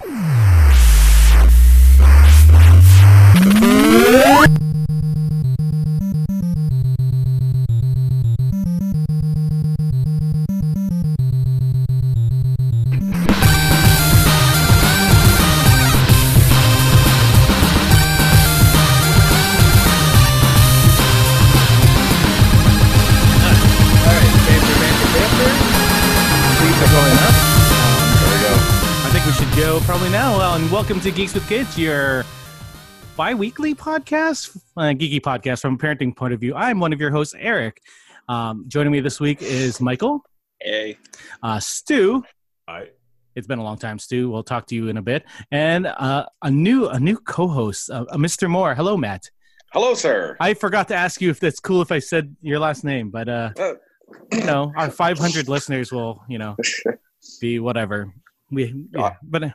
All welcome to Geeks with Kids, your bi-weekly podcast, uh, geeky podcast from a parenting point of view. I'm one of your hosts, Eric. Um, joining me this week is Michael, Hey. uh, Stu. I It's been a long time, Stu. We'll talk to you in a bit, and uh, a new a new co-host, uh, uh, Mr. Moore. Hello, Matt. Hello, sir. I forgot to ask you if that's cool if I said your last name, but uh, Uh, you know, our 500 listeners will, you know, be whatever. We, yeah, Uh, but uh,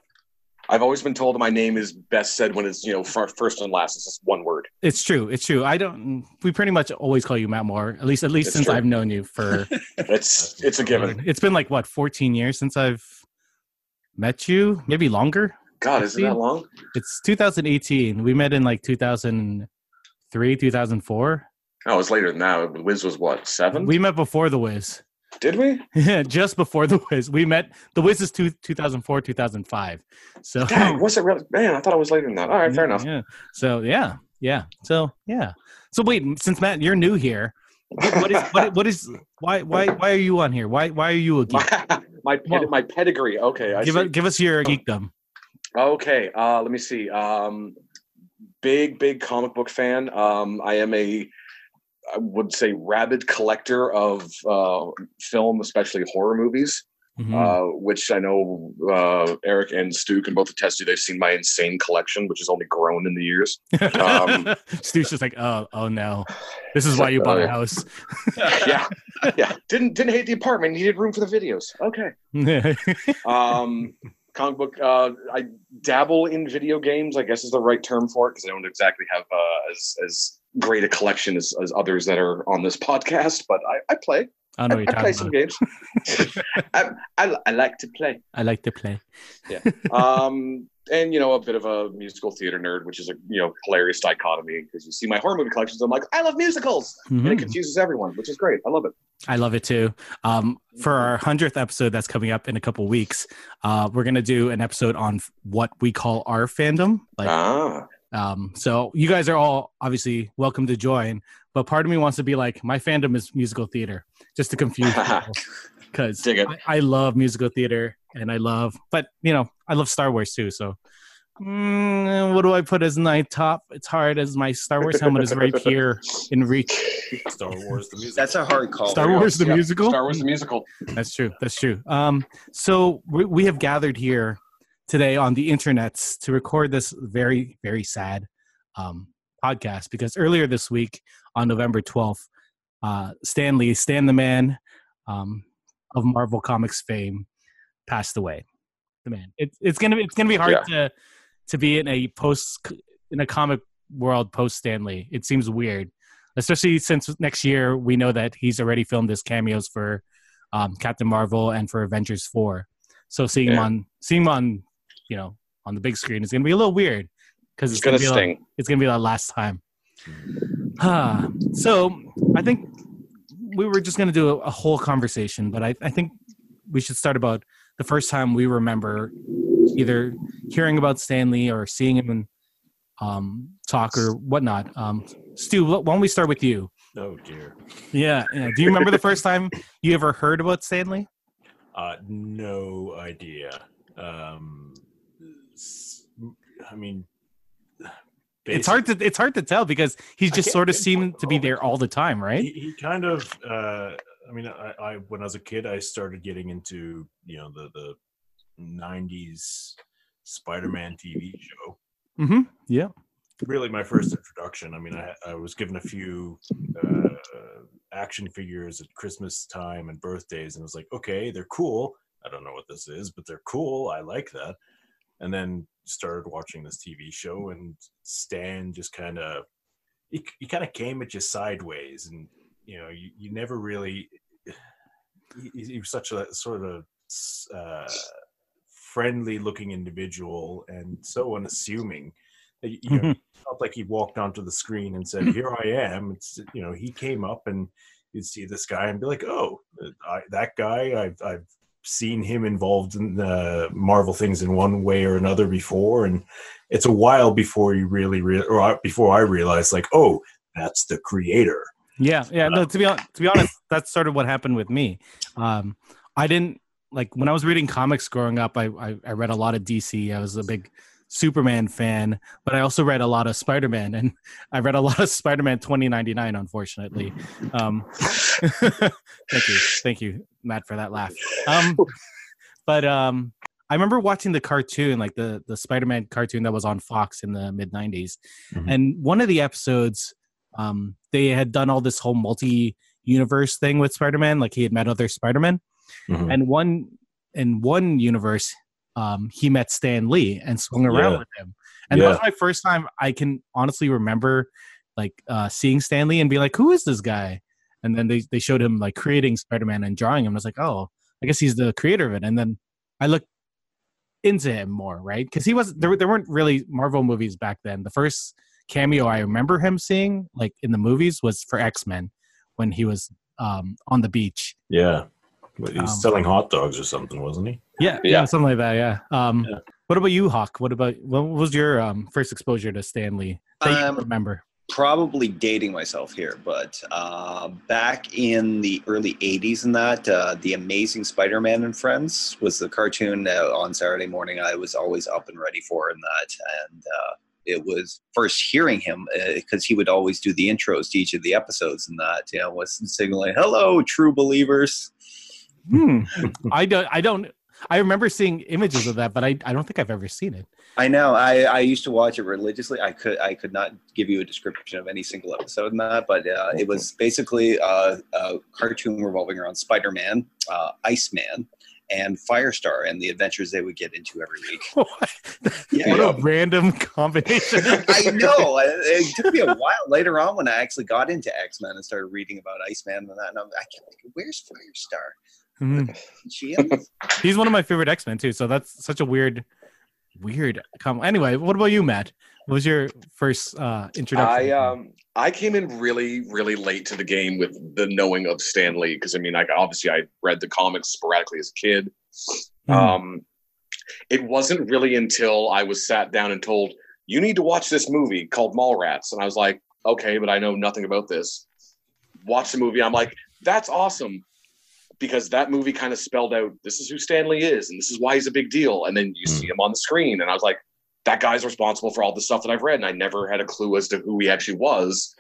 I've always been told my name is best said when it's you know fir- first and last. It's just one word. it's true. It's true. I don't. We pretty much always call you Matt Moore. At least, at least It's since true. I've known you for. It's it's a given. it's been like what 14 years since I've met you. Maybe longer. God, is it that long? It's 2018. We met in like 2003, 2004. No, it's later than that. Wiz was what seven? We met before the Wiz. Did we? Yeah, just before the Wiz. We met. The Wiz is two, 2004, 2005. So Dang, was it really? Man, I thought it was later than that. All right, fair enough. Yeah. So yeah, yeah. So yeah. So wait, since Matt, you're new here. What, is what, what is why why why are you on here? Why why are you a geek? My ped- my pedigree. Okay, I give see. give us your geekdom. Okay, uh, let me see. Um, big, big comic book fan. Um, I am a, I would say, rabid collector of uh, film, especially horror movies. Mhm. Uh, which I know uh, Eric and Stu can both attest to. They've seen my insane collection, which has only grown in the years. um, Stu's just like, oh oh no, this is why you bought a Oh. house. yeah, yeah. Didn't didn't hate the apartment. Needed room for the videos. Okay. Um, comic book. Uh, I dabble in video games. I guess is the right term for it because I don't exactly have uh, as as great a collection as, as others that are on this podcast. But I, I play. I know I, I play talking some games. I, I I like to play. I like to play. Yeah. Um, and you know, a bit of a musical theater nerd, which is a you know hilarious dichotomy because you see my horror movie collections. I'm like, I love musicals, and it Mhm. confuses everyone, which is great. I love it. I love it too. Um, for our hundredth episode that's coming up in a couple weeks, uh, we're gonna do an episode on what we call our fandom. Like, ah, um, so you guys are all obviously welcome to join, but part of me wants to be like, my fandom is musical theater, just to confuse people. Because I, I love musical theater and I love, but you know, I love Star Wars too. So, mm, what do I put as my top? It's hard as my Star Wars helmet is right here in reach. Star Wars the music. That's a hard call. Star There you. Wars the Yeah, musical? Star Wars the musical. That's true. That's true. Um, so we, we have gathered here today on the internets to record this very, very sad um, podcast because earlier this week on November 12th, uh, Stan Lee, Stan the Man um, of Marvel Comics fame, passed away. The man. It's it's gonna be it's gonna be hard to to be in a post in a comic world post Stan Lee. It seems weird, especially since next year we know that he's already filmed his cameos for um, Captain Marvel and for Avengers Four. So seeing him on seeing him on you know on the big screen is gonna be a little weird because It's it's, gonna gonna, be like, sting. it's gonna be the last time. Ah, so I think we were just gonna do a, a whole conversation, but I, I think we should start about the first time we remember either hearing about Stan Lee or seeing him in, um, talk or whatnot. Um, Stu, why don't we start with you? oh dear. Yeah, yeah. Do you remember the first time you ever heard about Stan Lee? Uh, no idea. Um, s- I mean, It's hard to it's hard to tell because he's just sort of seemed to be there all the time, right? He, he kind of. Uh, I mean, I, I when I was a kid, I started getting into you know the the '90s Spider-Man TV show. Mm-hmm. Yeah. Really, my first introduction. I mean, I, I was given a few uh, action figures at Christmas time and birthdays, and I was like, okay, they're cool. I don't know what this is, but they're cool. I like that. And then started watching this TV show, and Stan just kind of he, he kind of came at you sideways, and you know, you, you never really. He, he was such a sort of uh, friendly looking individual and so unassuming. You know, felt like he walked onto the screen and said, "Here I am." It's you know, he came up and you'd see this guy and be like, "Oh, I, that guy. I've I've seen him involved in the Marvel things in one way or another before." And it's a while before you really re- or uh, before I realized, like, "Oh, that's the creator." Yeah, yeah. No, uh, to be to be honest, that's sort of what happened with me. Um, I didn't like when I was reading comics growing up. I, I I read a lot of DC. I was a big Superman fan, but I also read a lot of Spider Man, and I read a lot of Spider Man twenty ninety nine. Unfortunately, um, thank you, thank you, Matt, for that laugh. Um, but um, I remember watching the cartoon, like the the Spider Man cartoon that was on Fox in the mid '90s, Mhm. and one of the episodes, um, they had done all this whole multi universe thing with Spider Man, like he had met other Spider Man, Mhm. and one in one universe um he met stan lee and swung around Yeah. with him. And that was my first time i can honestly remember like uh seeing stan lee and be like who is this guy? And then they, they showed him like creating spider-man and drawing him. I was like oh i guess he's the creator of it. And then i looked into him more right? Because he was there, there weren't really marvel movies back then. The first cameo i remember him seeing like in the movies was for x-men when he was um on the beach. Yeah. But He's Um, selling hot dogs or something, wasn't he? Yeah, yeah, Yeah. something like that. Yeah. Um, Yeah. What about you, Hawk? What about what was your um, first exposure to Stan Lee that you Um, remember? probably dating myself here, but uh, back in the early 80s and that, uh, The Amazing Spider Man and Friends was the cartoon uh, on Saturday morning I was always up and ready for in that. And uh, it was first hearing him because he would always do the intros to each of the episodes and that, you know, was signaling, hello, true believers. Hmm. I don't. I don't. I remember seeing images of that, but I, I don't think I've ever seen it. I know. I, I used to watch it religiously. I could I could not give you a description of any single episode in that, but uh, it was basically a, a cartoon revolving around Spider Man, uh, Iceman, and Firestar, and the adventures they would get into every week. what Yeah, a random combination. I know. It, it took me a while later on when I actually got into X Men and started reading about Iceman and that. And I'm, I kept thinking, "Where's Firestar? Is she in this?" He's one of my favorite X Men too. So that's such a weird, weird. Com- anyway, what about you, Matt? What was your first uh, introduction? I um I came in really really late to the game with the knowing of Stan Lee because I mean like obviously I read the comics sporadically as a kid. Mhm. Um, it wasn't really until I was sat down and told you need to watch this movie called Mallrats, and I was like, okay, but I know nothing about this. Watch the movie. I'm like, that's awesome. Because that movie kind of spelled out this is who Stan Lee is and this is why he's a big deal. And then you Hmm. see him on the screen, and I was like, that guy's responsible for all the stuff that I've read, and I never had a clue as to who he actually was.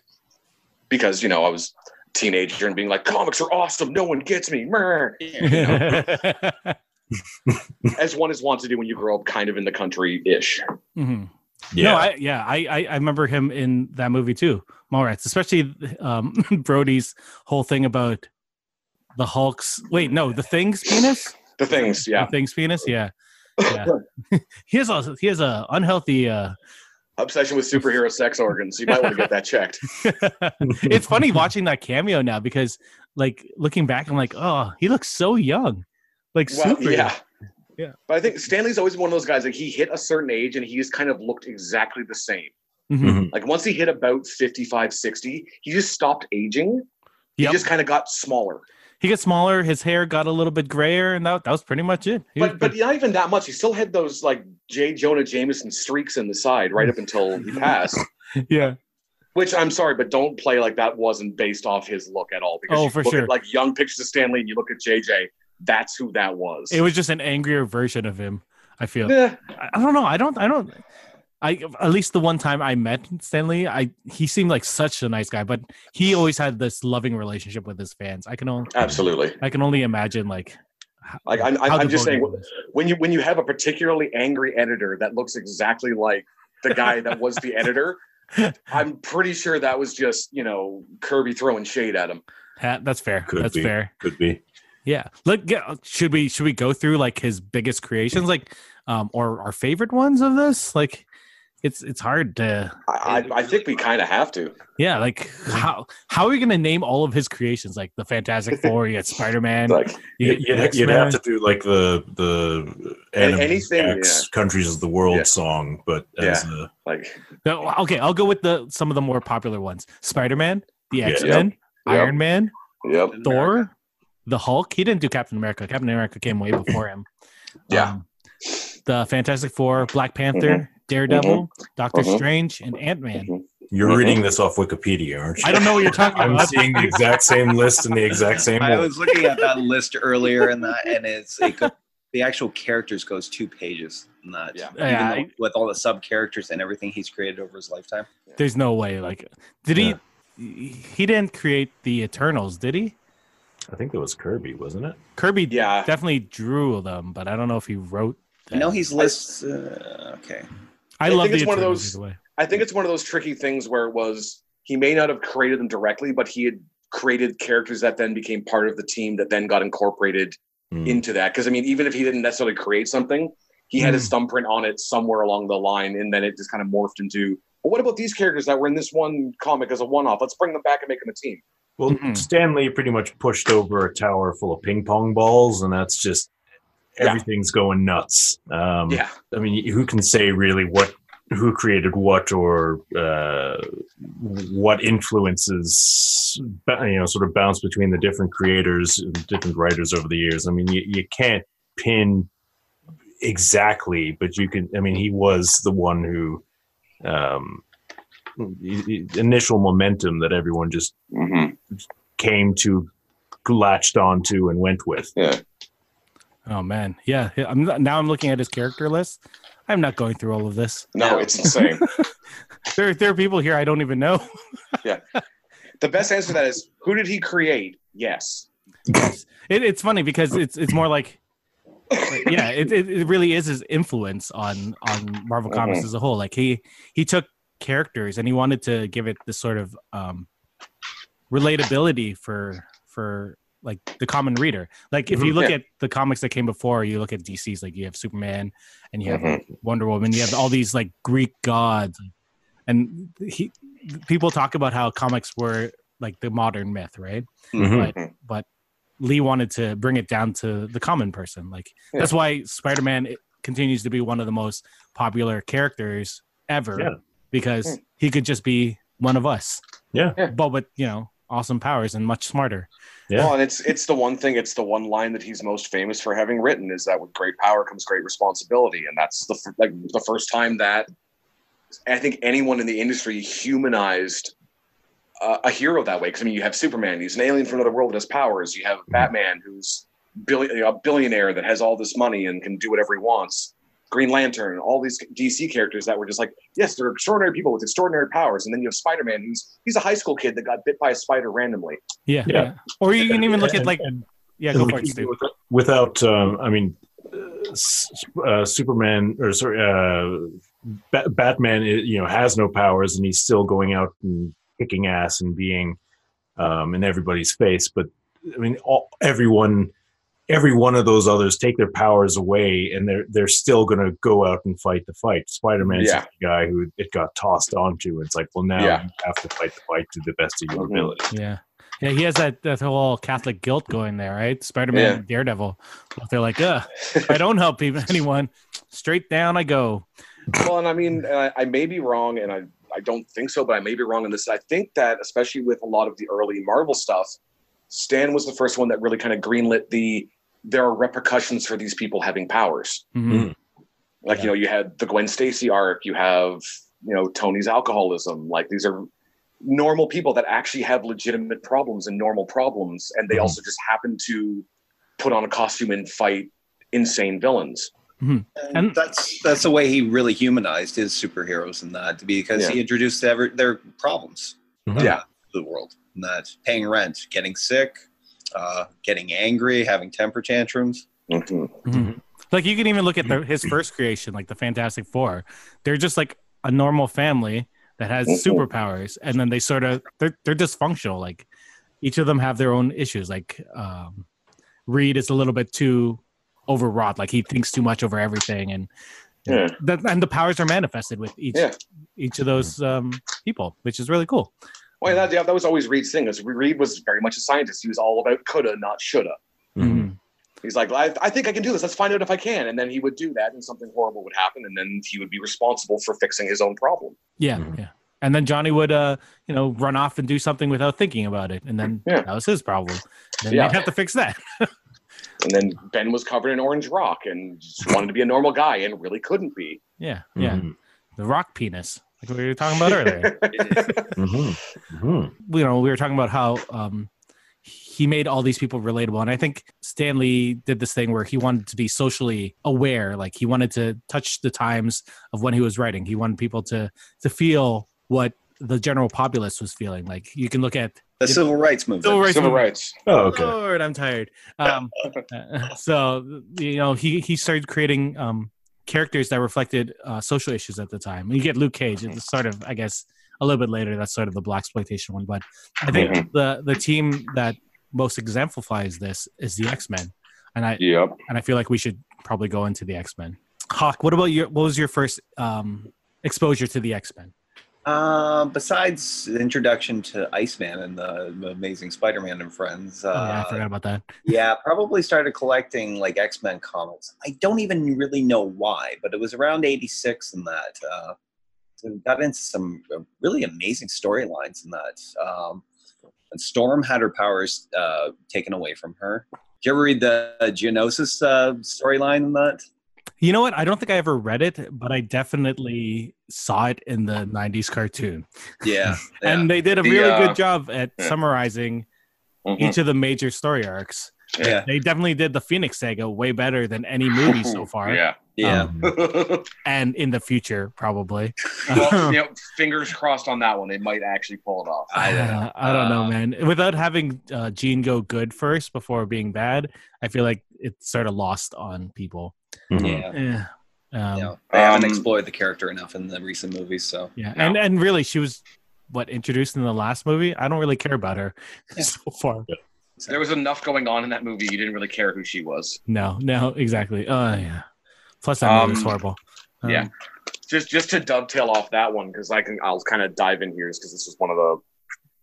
Because you know I was a teenager and being like, comics are awesome. No one gets me. Meh. As one is wont to do when you grow up kind of in the country ish. Mhm. Yeah. No, I, yeah, I, I I remember him in that movie too, Mallrats, especially um, Brody's whole thing about the Hulk's. Wait, no, the Thing's penis. The things, yeah. The Thing's penis. Yeah, yeah. he has a he has a unhealthy. uh Obsession with superhero sex organs. You might want to get that checked. It's funny watching that cameo now because, like, looking back, I'm like, oh, he looks so young, like Well, super. yeah. Yeah. But I think Stan Lee's always one of those guys like he hit a certain age and he just kind of looked exactly the same. Mhm. Mhm. Like once he hit about 55, 60, he just stopped aging. He Yep. just kind of got smaller. He got smaller. His hair got a little bit grayer, and that, that was pretty much it. He But but not even that much. He still had those like J. Jonah Jameson streaks in the side right up until he passed. yeah. Which I'm sorry, but don't play like that wasn't based off his look at all. Because Oh, you for look sure. at like young pictures of Stan Lee and you look at JJ, that's who that was. It was just an angrier version of him. I feel. Eh, I, I don't know. I don't. I don't. I at least the one time I met Stan Lee, I he seemed like such a nice guy, but he always had this loving relationship with his fans. I can only absolutely. I can only imagine like. Like I'm, I'm, I'm just saying was. when you when you have a particularly angry editor that looks exactly like the guy that was the editor, I'm pretty sure that was just you know Kirby throwing shade at him. That's fair. Could that's be. fair. Could be. Yeah. Look, get, should we should we go through like his biggest creations, like um, or our favorite ones of this? Like, it's it's hard to I, I, I think we kind of have to. yeah like how how are we gonna name all of his creations like the Fantastic Four? You got Spider Man. Like You, You'd, you'd, you'd have to do like the the anime anything, X countries of the world Yeah. song, but as a like No, okay, I'll go with the some of the more popular ones: Spider Man, the X Men, Yep. Iron Man, yep. Thor, the Hulk. He didn't do Captain America. Captain America came way before him. Yeah. Um, the Fantastic Four, Black Panther, Daredevil, Doctor Mhm. Strange, and Ant Man. Mhm. you're Mhm. reading this off Wikipedia, aren't you? I don't know what you're talking about. I'm seeing the exact same list in the exact same I order. was looking at that list earlier, and that, and it's it go, the actual characters goes two pages. And that, Yeah. even Yeah, though- with all the sub characters and everything he's created over his lifetime. There's no way. Like, did he? He didn't create the Eternals, did he? I think that was Kirby, wasn't it? Kirby Yeah. definitely drew them, but I don't know if he wrote. I know them. he's lists. Uh, okay, I, I love think the it's one of those- I think it's one of those tricky things where it was he may not have created them directly, but he had created characters that then became part of the team that then got incorporated Hmm. into that. Because I mean, even if he didn't necessarily create something, he had his Mm. thumbprint on it somewhere along the line, and then it just kind of morphed into. Well, what about these characters that were in this one comic as a one-off? Let's bring them back and make them a team. Well, Mhm. Stan Lee pretty much pushed over a tower full of ping pong balls, and that's just Yeah. everything's going nuts. Um, Yeah, I mean, who can say really what, who created what, or uh, what influences, you know, sort of bounce between the different creators and different writers over the years? I mean, you, you can't pin exactly, but you can. I mean, he was the one who. Um, initial momentum that everyone just mm-hmm. came to latched onto and went with. yeah. Oh man, yeah. yeah, I'm not, now I'm looking at his character list. I'm not going through all of this. No, it's insane. There, there are people here I don't even know. Yeah. The best answer to that is who did he create? Yes. it, it's funny because it's it's more like, yeah, it, it, it really is his influence on on Marvel Comics Mhm. as a whole. Like he he took characters and he wanted to give it this sort of um relatability for for like the common reader. Like if you Mhm. look Yeah. at the comics that came before, you look at DC's like you have Superman and you have Mhm. Wonder Woman, you have all these like Greek gods, and he people talk about how comics were like the modern myth, right? Mhm. But but Lee wanted to bring it down to the common person. Like Yeah. that's why Spider-Man continues to be one of the most popular characters ever Yeah. because Yeah. he could just be one of us. Yeah. Yeah. But with, you know, awesome powers and much smarter. Yeah. Well, and it's it's the one thing. It's the one line that he's most famous for having written is that with great power comes great responsibility, and that's the f- like the first time that I think anyone in the industry humanized uh, a hero that way. Because I mean, you have Superman; he's an alien from another world that has powers. You have Batman, who's billion, a billionaire that has all this money and can do whatever he wants. Green Lantern, all these DC characters that were just like, yes, they're extraordinary people with extraordinary powers. And then you have Spider Man, who's he's a high school kid that got bit by a spider randomly. Yeah. Yeah. yeah. Or you can even look at like and- yeah, go for it, Stu. without- Without, um, I mean, uh, uh, Superman or sorry, uh, Ba- Batman, you know, has no powers, and he's still going out and kicking ass and being um, in everybody's face. But I mean, all, everyone, every one of those others take their powers away, and they're they're still going to go out and fight the fight. Spider Man's Yeah. the guy who it got tossed onto. It's like, well, now Yeah. you have to fight the fight to the best of your Mhm. ability. Yeah. Yeah, he has that, that whole Catholic guilt going there, right? Spider Man Yeah. and Daredevil. They're like, uh, if I don't help even anyone, straight down I go. well, and I mean, and I, I may be wrong, and I, I don't think so, but I may be wrong in this. I think that, especially with a lot of the early Marvel stuff, Stan was the first one that really kind of greenlit the there are repercussions for these people having powers. Mhm. Like, Yeah. you know, you had the Gwen Stacy arc, you have, you know, Tony's alcoholism. Like, these are normal people that actually have legitimate problems and normal problems, and they Mhm. also just happen to put on a costume and fight insane villains. and, And- that's that's the way he really humanized his superheroes in that because he introduced ever their problems Mhm. Yeah. to the world. And that paying rent, getting sick, uh, getting angry, having temper tantrums. Mhm. Mhm. Like you can even look at the, his first creation, like the Fantastic Four. They're just like a normal family that has Mhm. superpowers, and then they sort of they're they're dysfunctional. Like each of them have their own issues. Like um, Reed is a little bit too overwrought. Like he thinks too much over everything, and Yeah. That, and the powers are manifested with each Yeah. each of those um, people, which is really cool. Well, that, yeah, that was always Reed's thing. Is Reed was very much a scientist. He was all about coulda, not shoulda. Mhm. He's like, I, I think I can do this. Let's find out if I can. And then he would do that, and something horrible would happen, and then he would be responsible for fixing his own problem. Yeah, Mhm. yeah. And then Johnny would, uh, you know, run off and do something without thinking about it, and then Yeah. that was his problem. Then Yeah. they'd have to fix that. And then Ben was covered in orange rock and just wanted to be a normal guy and really couldn't be. yeah, yeah. Mhm. The rock penis, like we were talking about earlier. Mhm. Mhm. you know, we were talking about how um, he made all these people relatable, and I think Stan Lee did this thing where he wanted to be socially aware, like he wanted to touch the times of when he was writing. He wanted people to to feel what the general populace was feeling. Like you can look at The civil rights movement. Civil rights Civil movement. rights. Oh, okay. Lord, I'm tired. Um, so you know, he he started creating um, characters that reflected uh, social issues at the time. You get Luke Cage. It's sort of, I guess, a little bit later. That's sort of the blaxploitation one. But I think Mhm. the the team that most exemplifies this is the X Men, and I Yep. and I feel like we should probably go into the X Men. Hawk, what about your? What was your first um, exposure to the X Men? Uh, besides the introduction to Iceman and the Amazing Spider-Man and Friends, uh, oh, yeah, I forgot about that. yeah, probably started collecting like X-Men comics. I don't even really know why, but it was around '86 and that. Uh, so got into some uh, really amazing storylines in that. Um, and Storm had her powers uh, taken away from her. Did you ever read the uh, Genosha uh, storyline in that? You know what? I don't think I ever read it, but I definitely saw it in the '90s cartoon. Yeah, yeah. and they did a The, really uh, good job at yeah. summarizing Mhm. each of the major story arcs. yeah, They definitely did the Phoenix Saga way better than any movie so far, Yeah. yeah. Um, and in the future probably. you know, fingers crossed on that one. It might actually pull it off. I, I- I don't know, uh, man. Without having uh, Jean go good first before being bad, I feel like it's sort of lost on people. Mhm. yeah. Yeah. Um, yeah. They haven't Um, explored the character enough in the recent movies, so yeah. No. And and really, she was what introduced in the last movie. I don't really care about her Yeah. so far. There was enough going on in that movie. You didn't really care who she was. No, no, exactly. Oh yeah. Plus, that movie was Um, horrible. Um, yeah. Just just to dovetail off that one, because I can I'll kind of dive in here, because this was one of the.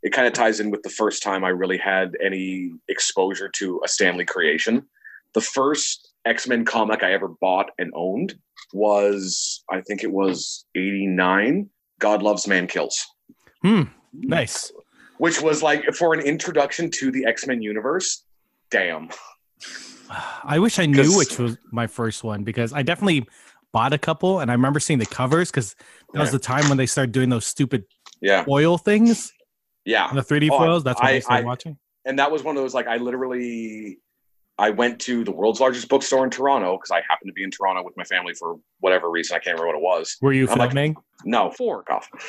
It kind of ties in with the first time I really had any exposure to a Stan Lee creation. The first X Men comic I ever bought and owned was I think it was '89. God loves, man kills. Hmm. Nice. which was like for an introduction to the X Men universe. Damn. I wish I knew which was my first one because I definitely bought a couple and I remember seeing the covers because that was the time when they started doing those stupid Yeah, foil things, yeah. the 3D Oh, foils. That's what I, I- started I- watching. And that was one of those like I literally I went to the world's largest bookstore in Toronto because I happened to be in Toronto with my family for whatever reason. I can't remember what it was. Were you I'm like- No, four off.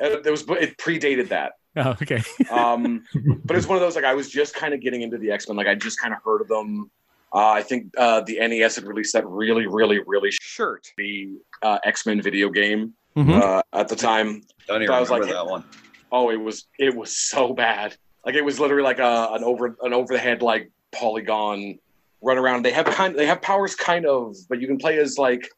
it was it predated that. oh, okay. Um, but it's one of those like I was just kind of getting into the X Men. Like I just kind of heard of them. Uh, I think uh, the NES had released that really, really, really shirt, the uh, X Men video game Mhm. uh, at the time. don't even So I was remember like- that one. Oh, it was it was so bad. Like it was literally like a an over an over the head like polygon run around. They have kind they have powers kind of, but you can play as like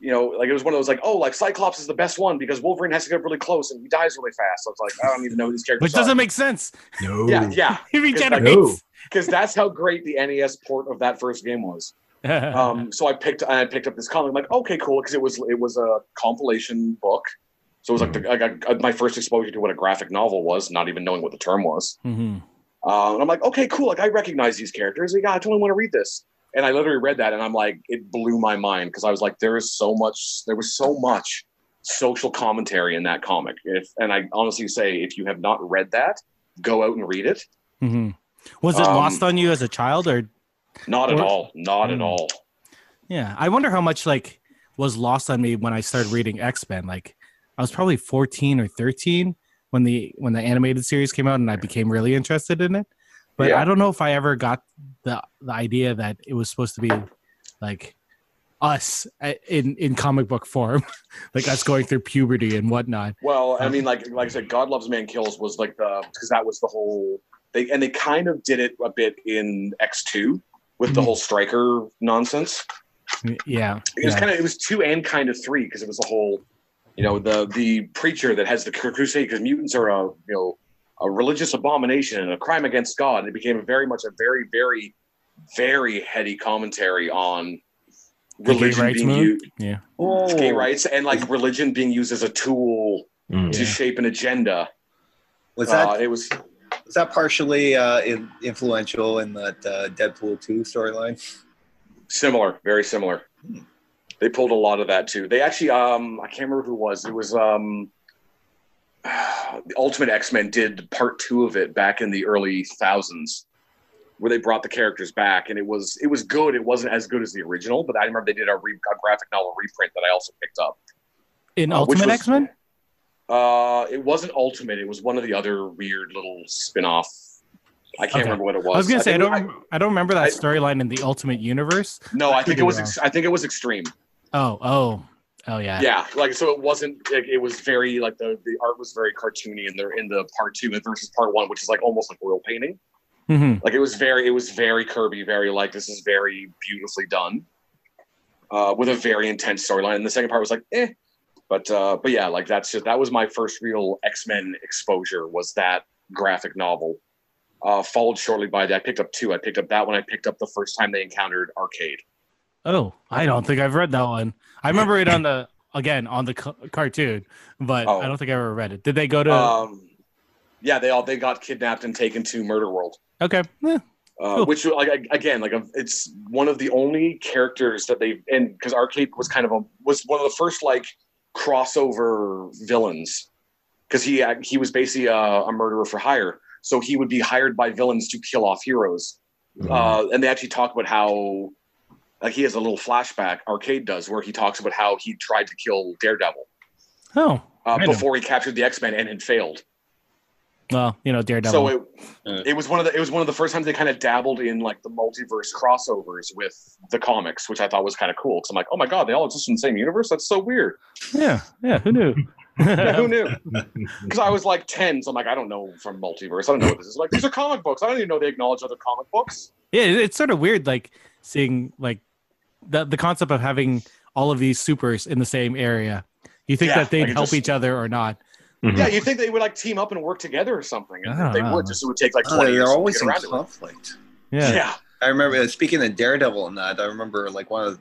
you know, like it was one of those like, oh, like Cyclops is the best one because Wolverine has to get really close and he dies really fast. So it's like I don't even know who these characters Which doesn't are. make sense. No. yeah, yeah, He regenerates. because that's how great the NES port of that first game was. Um, so I picked I picked up this comic. I'm like, okay, cool, because it was it was a compilation book. So it was like the, like a, my first exposure to what a graphic novel was, not even knowing what the term was. Mhm. Uh, and I'm like, okay, cool. Like I recognize these characters. Like, yeah, I totally want to read this. And I literally read that, and I'm like, it blew my mind because I was like, there is so much. There was so much social commentary in that comic. If and I honestly say, if you have not read that, go out and read it. Mhm. Was it Um, lost on you as a child or? Not at Or- all. Not at Mm. all. Yeah, I wonder how much like was lost on me when I started reading X Men. Like, I was probably fourteen or thirteen when the when the animated series came out, and I became really interested in it. But Yeah. I don't know if I ever got the the idea that it was supposed to be like us uh, in in comic book form, like us going through puberty and whatnot. Well, I Um, mean, like like I said, God Loves Man Kills was like the because that was the whole they and they kind of did it a bit in X two with the Mhm. whole Stryker nonsense. Yeah, It was yeah. kind of it was two and kind of three because it was a whole, you know, the the preacher that has the crusade because mutants are a you know a religious abomination and a crime against God. And it became very much a very very very heady commentary on The gay religion being movement? used, yeah. Oh, gay rights, and like religion being used as a tool Mm. to Yeah. shape an agenda. Was that uh, it was was that partially uh, in, influential in that uh, Deadpool two storyline? Similar, very similar. They pulled a lot of that too. They actually, um, I can't remember who it was. It was um, the Ultimate X Men did part two of it back in the early thousands, where they brought the characters back, and it was it was good. It wasn't as good as the original, but I remember they did a, re- a graphic novel reprint that I also picked up. In Uh, Ultimate X Men. Uh, it wasn't Ultimate. It was one of the other weird little spin off. I can't Okay. remember what it was. I was gonna say I don't. it- I, don't remember that storyline in the Ultimate Universe. no, I think it was. Ex- I think it was Extreme. Oh, oh, oh yeah. yeah like so it wasn't like, it was very like the the art was very cartoony in the in the part two versus part one which is like almost like oil painting. Hmm like it was very it was very kirby very like this is very beautifully done uh with a very intense storyline. And the second part was like eh. But uh but yeah like that's just that was my first real x-men exposure was that graphic novel. Uh followed shortly by that i picked up two. I picked up that one. I picked up the first time they encountered arcade Oh, I don't think I've read that one. I remember it on the again on the ca- cartoon, but Oh. I don't think I ever read it. Did they go to? um yeah they all they got kidnapped and taken to murder world okay. Eh, uh, Cool. which like again like a, it's one of the only characters that they and because arcade was kind of a was one of the first like crossover villains because he he was basically a, a murderer for hire so he would be hired by villains to kill off heroes Mm. uh, and they actually talk about how like he has a little flashback arcade does where he talks about how he tried to kill daredevil Oh, uh, before he captured the x-men and had failed well, you know, Daredevil. so it, Yeah. it was one of the it was one of the first times they kind of dabbled in like the multiverse crossovers with the comics, which I thought was kind of cool. Because I'm like, oh my god, they all exist in the same universe. That's so weird. yeah, yeah. Who knew? Yeah, who knew? Because I was like ten, so I'm like, I don't know from multiverse. I don't know what this is. Like these are comic books. I don't even know they acknowledge other comic books. yeah, it's sort of weird, like seeing like the the concept of having all of these supers in the same area. You think Yeah, that they'd like help just- each other or not? Mhm. Yeah, you think they would like team up and work together or something? And I don't they know. would. Just it would take like Oh, 20 years they're to always get in around to conflict. Yeah. Yeah. I remember uh, speaking of Daredevil and that. I remember like one of the,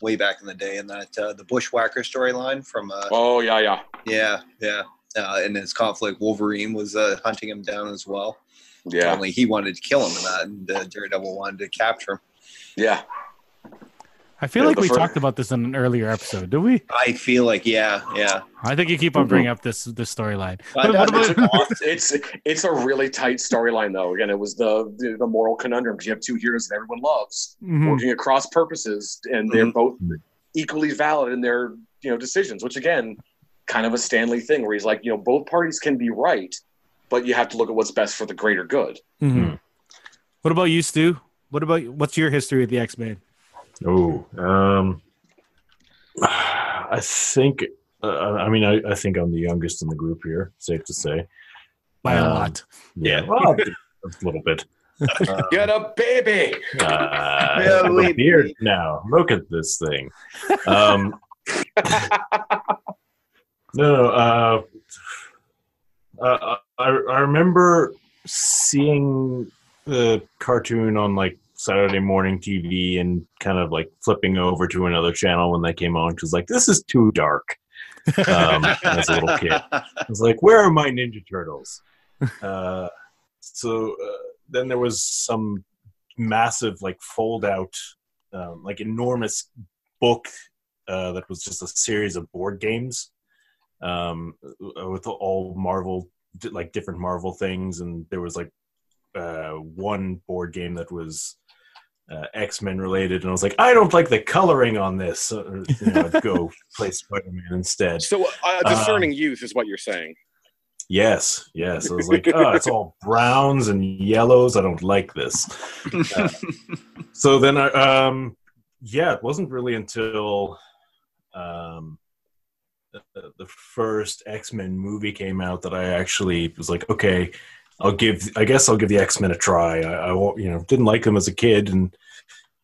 way back in the day in that uh, the Bushwacker storyline from uh, Oh yeah, yeah, yeah yeah uh, in his conflict Wolverine was uh, hunting him down as well. yeah, Only he wanted to kill him and, that, and uh, Daredevil wanted to capture him. yeah. I feel Yeah, like we fir- talked about this in an earlier episode. Did we? I feel like yeah yeah. I think you keep on bringing up this this storyline. But What- what that- about- it's it's a really tight storyline though. Again, it was the the, the moral conundrum. 'cause You have two heroes that everyone loves Mhm. working at cross purposes, and they're Mhm. both equally valid in their you know decisions. Which again, kind of a Stan Lee thing, where he's like, you know, both parties can be right, but you have to look at what's best for the greater good. Mhm. What about you, Stu? What about what's your history with the X Men? Oh, um, I think. Uh, I mean, I, I think I'm the youngest in the group here. Safe to say. By a Um, lot. Yeah, well, a little bit. Uh, Get a baby. uh, I have a beard now. Look at this thing. Um, no, no. Uh, uh, I I remember seeing the cartoon on like Saturday morning TV and kind of like flipping over to another channel when they came on because like this is too dark. Um, as a little kid. I was like, where are my Ninja Turtles? Uh, so uh, then there was some massive, like, fold out, um, like, enormous book uh, that was just a series of board games um, with all Marvel, like, different Marvel things. And there was, like, uh, one board game that was. Uh, X Men related, and I was like, I don't like the coloring on this. So, you know, I'd go play Spider Man instead. So uh, discerning youth is what you're saying. Yes, yes. I was like, oh, it's all browns and yellows. I don't like this. Uh, so then I, um, yeah, it wasn't really until um, the, the first X Men movie came out that I actually was like, okay, I'll give. I guess I'll give the X Men a try. I, I you know didn't like them as a kid, and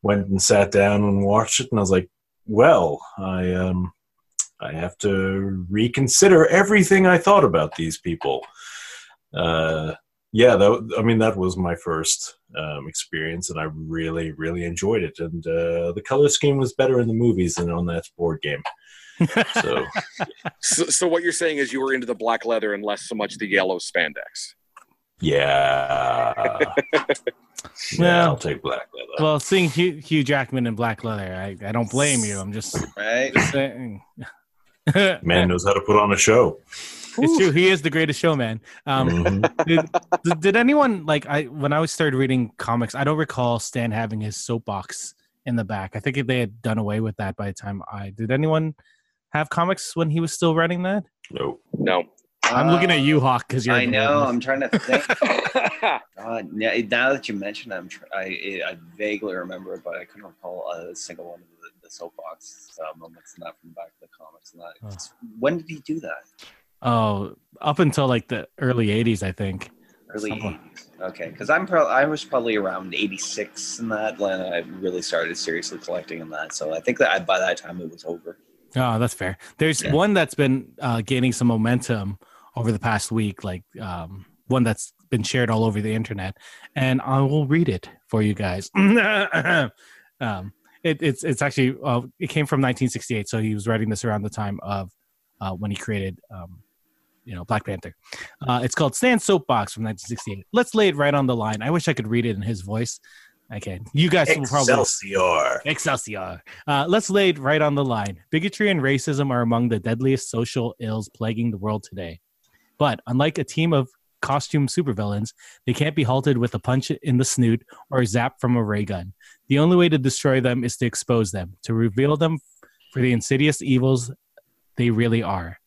went and sat down and watched it, and I was like, well, I um, I have to reconsider everything I thought about these people. Uh, yeah, I mean that was my first um, experience, and I really, really enjoyed it. And uh, the color scheme was better in the movies than on that board game. So, So, so what you're saying is you were into the black leather and less so much the yellow spandex. Yeah, yeah, Well- I'll take black leather. Well, seeing Hugh, Hugh Jackman in black leather, I, I don't blame you. I'm just Right? saying. Man knows how to put on a show. It's true. He is the greatest showman. Um, Mhm. did, did- did anyone like I when I started reading comics? I don't recall Stan having his soapbox in the back. I think they had done away with that by the time I did. Anyone have comics when he was still running that? No, No. I'm looking at you, Hawk, because you're. I know. I'm trying to think. God, yeah, now that you mention it, I'm tr- I, I vaguely remember it, but I couldn't recall a single one of the, the soapbox uh, moments in that from the back of the comics. And that. Oh. When did he do that? Oh, up until like the early '80s, I think. Early Somewhere. 80s. Okay, because I'm pro- I was probably around 86 in that when I really started seriously collecting in that. So I think that I, by that time it was over. Oh, that's fair. There's Yeah. one that's been uh, gaining some momentum over the past week, like um, one that's been shared all over the internet, and I will read it for you guys. um, it, it's it's actually uh, it came from 1968, so he was writing this around the time of uh, when he created, um, you know, Black Panther. Uh, it's called Stan's Soapbox from 1968. Let's lay it right on the line. I wish I could read it in his voice. I can. You guys will probably Excelsior. Excelsior. Uh, let's lay it right on the line. Bigotry and racism are among the deadliest social ills plaguing the world today. But unlike a team of costume supervillains, they can't be halted with a punch in the snoot or a zap from a ray gun. The only way to destroy them is to expose them, to reveal them for the insidious evils they really are.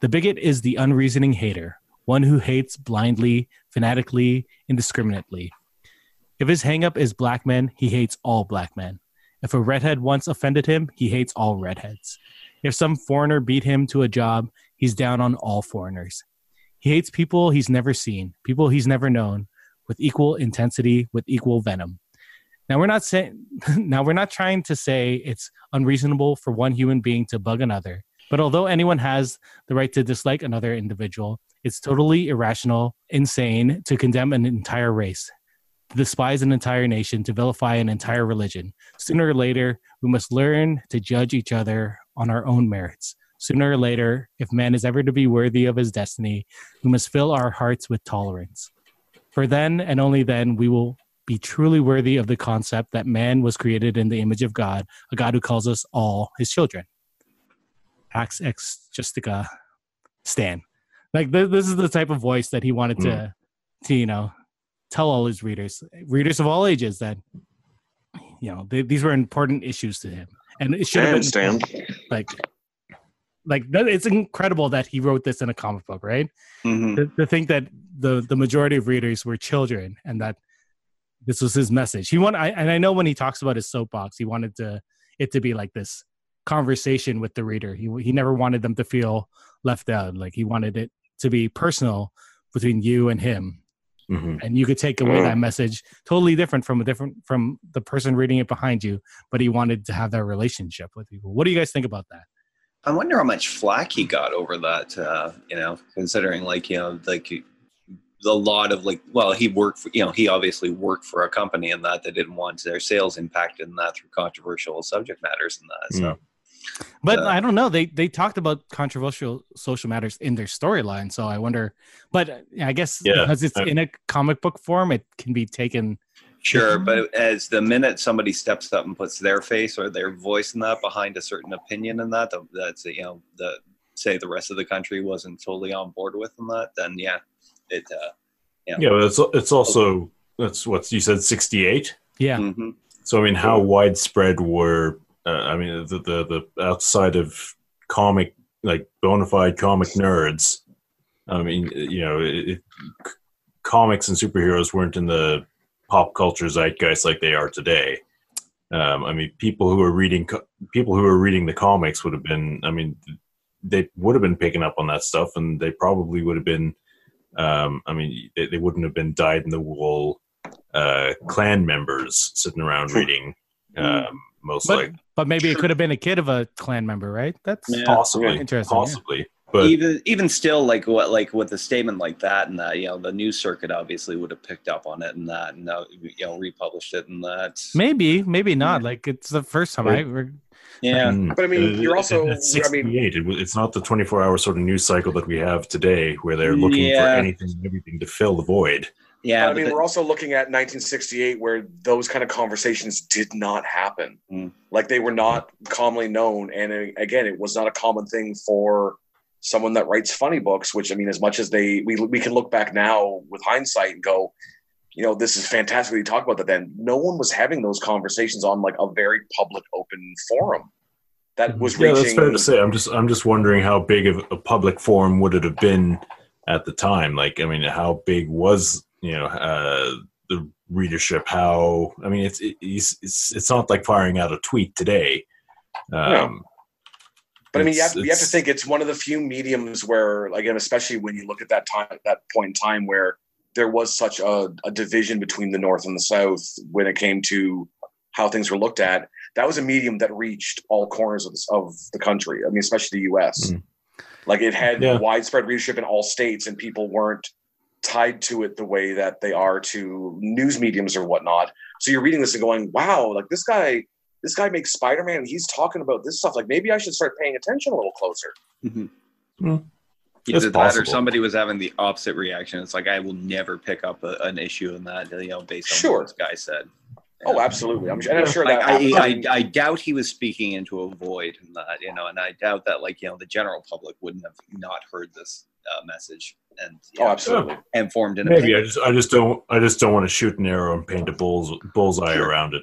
The bigot is the unreasoning hater, one who hates blindly, fanatically, indiscriminately. If his hangup is black men, he hates all black men. If a redhead once offended him, he hates all redheads. If some foreigner beat him to a job, he's down on all foreigners. He hates people he's never seen, people he's never known, with equal intensity, with equal venom. Now we're not saying now we're not trying to say it's unreasonable for one human being to bug another. But although anyone has the right to dislike another individual, it's totally irrational, insane to condemn an entire race, to despise an entire nation, to vilify an entire religion. Sooner or later, we must learn to judge each other on our own merits. Sooner or later, if man is ever to be worthy of his destiny, we must fill our hearts with tolerance. For then and only then we will be truly worthy of the concept that man was created in the image of God, a God who calls us all his children. Pax ex justitia Stan. Like th- this is the type of voice that he wanted to, mm. to you know, tell all his readers, readers of all ages, that you know they, these were important issues to him, and it should have been Stan. like, like that, it's incredible that he wrote this in a comic book, right? Mhm. to, to think that the the majority of readers were children and that this was his message. He want I, and I know when he talks about his soapbox, he wanted to it to be like this conversation with the reader. He he never wanted them to feel left out. Like he wanted it to be personal between you and him, Mhm. and you could take away Mm. that message totally different from a different from the person reading it behind you. But he wanted to have that relationship with people. What do you guys think about that? I wonder how much flack he got over that. Uh, you know, considering like you know, like a lot of like, well, he worked for you know, he obviously worked for a company and that they didn't want their sales impacted in that through controversial subject matters and that. So But Uh, I don't know. They they talked about controversial social matters in their storyline, so I wonder. But uh, I guess Yeah, because it's I- in a comic book form, it can be taken. Sure, but as the minute somebody steps up and puts their face or their voice in that behind a certain opinion in that, that- that's you know the say the rest of the country wasn't totally on board with in that, then yeah, it. Uh, Yeah, but it's it's also that's what you said, sixty eight. Yeah, mhm. So I mean, how widespread were? Uh, I mean, the, the the outside of comic, like bona fide comic nerds. I mean, you know, it, it, comics and superheroes weren't in the pop culture zeitgeist like they are today. Um, I mean, people who are reading people who are reading the comics would have been. I mean, they would have been picking up on that stuff, and they probably would have been. Um, I mean, they, they wouldn't have been dyed in the wool uh, Klan members sitting around reading Um, most But likely, but maybe it could have been a kid of a Klan member, right? That's Yeah. possibly, Interesting, yeah. possibly. But even even still, like what like with a statement like that, and that you know the news circuit obviously would have picked up on it and that, and uh, you know republished it and that. maybe, maybe not. Like it's the first time I. re- Yeah, Mm. But I mean, Uh, you're also- It's I mean- 68. It it's not the 24 hour sort of news cycle that we have today where they're looking Yeah. for anything and everything to fill the void. yeah. I but mean, the- we're also looking at 1968, where those kind of conversations did not happen. Mm. Like they were not commonly known, and uh, again, it was not a common thing for someone that writes funny books. Which I mean, as much as they we we can look back now with hindsight and go, you know, this is fantastic. You talk about that. Then no one was having those conversations on like a very public, open forum. That was Yeah, reaching. that's fair to say. I'm just I'm just wondering how big of a public forum would it have been at the time? Like, I mean, how big was you know uh, the readership? How I mean, it's it's it's, it's not like firing out a tweet today. Um, But I mean, you have, you have to think it's one of the few mediums where, again, especially when you look at that time, that point in time where there was such a, a division between the North and the South when it came to how things were looked at. That was a medium that reached all corners of the, of the country. I mean, especially the U.S. Mhm. Like it had Yeah. widespread readership in all states, and people weren't tied to it the way that they are to news mediums or whatnot. So you're reading this and going, "Wow, like this guy." This guy makes Spider-Man and he's talking about this stuff. Like maybe I should start paying attention a little closer. Mhm. Hmm. Either It's that or somebody was having the opposite reaction. It's like I will never pick up a, an issue in that, you know, based on Sure. what this guy said. Oh, absolutely. I'm, and I'm sure Like, that I, happens. I, I doubt he was speaking into a void in that, you know, and I doubt that, like, you know, the general public wouldn't have not heard this uh, message and you oh, know, absolutely. and formed an maybe I opinion. just I just don't I just don't want to shoot an arrow and paint a bull's bullseye Sure. around it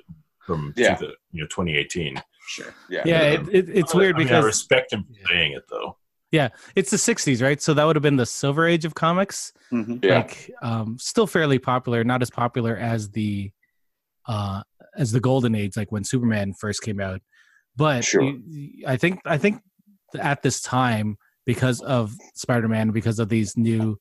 from Yeah. two- you know 2018. Sure. Yeah. yeah, it, it, it's weird I mean, I respect him for saying it though. Yeah, it's the '60s, right? So that would have been the silver age of comics. Mhm. Yeah. Like, um, still fairly popular, not as popular as the uh as the golden age, like when Superman first came out. But Sure. you- you- I think I think at this time, because of Spider-Man, because of these new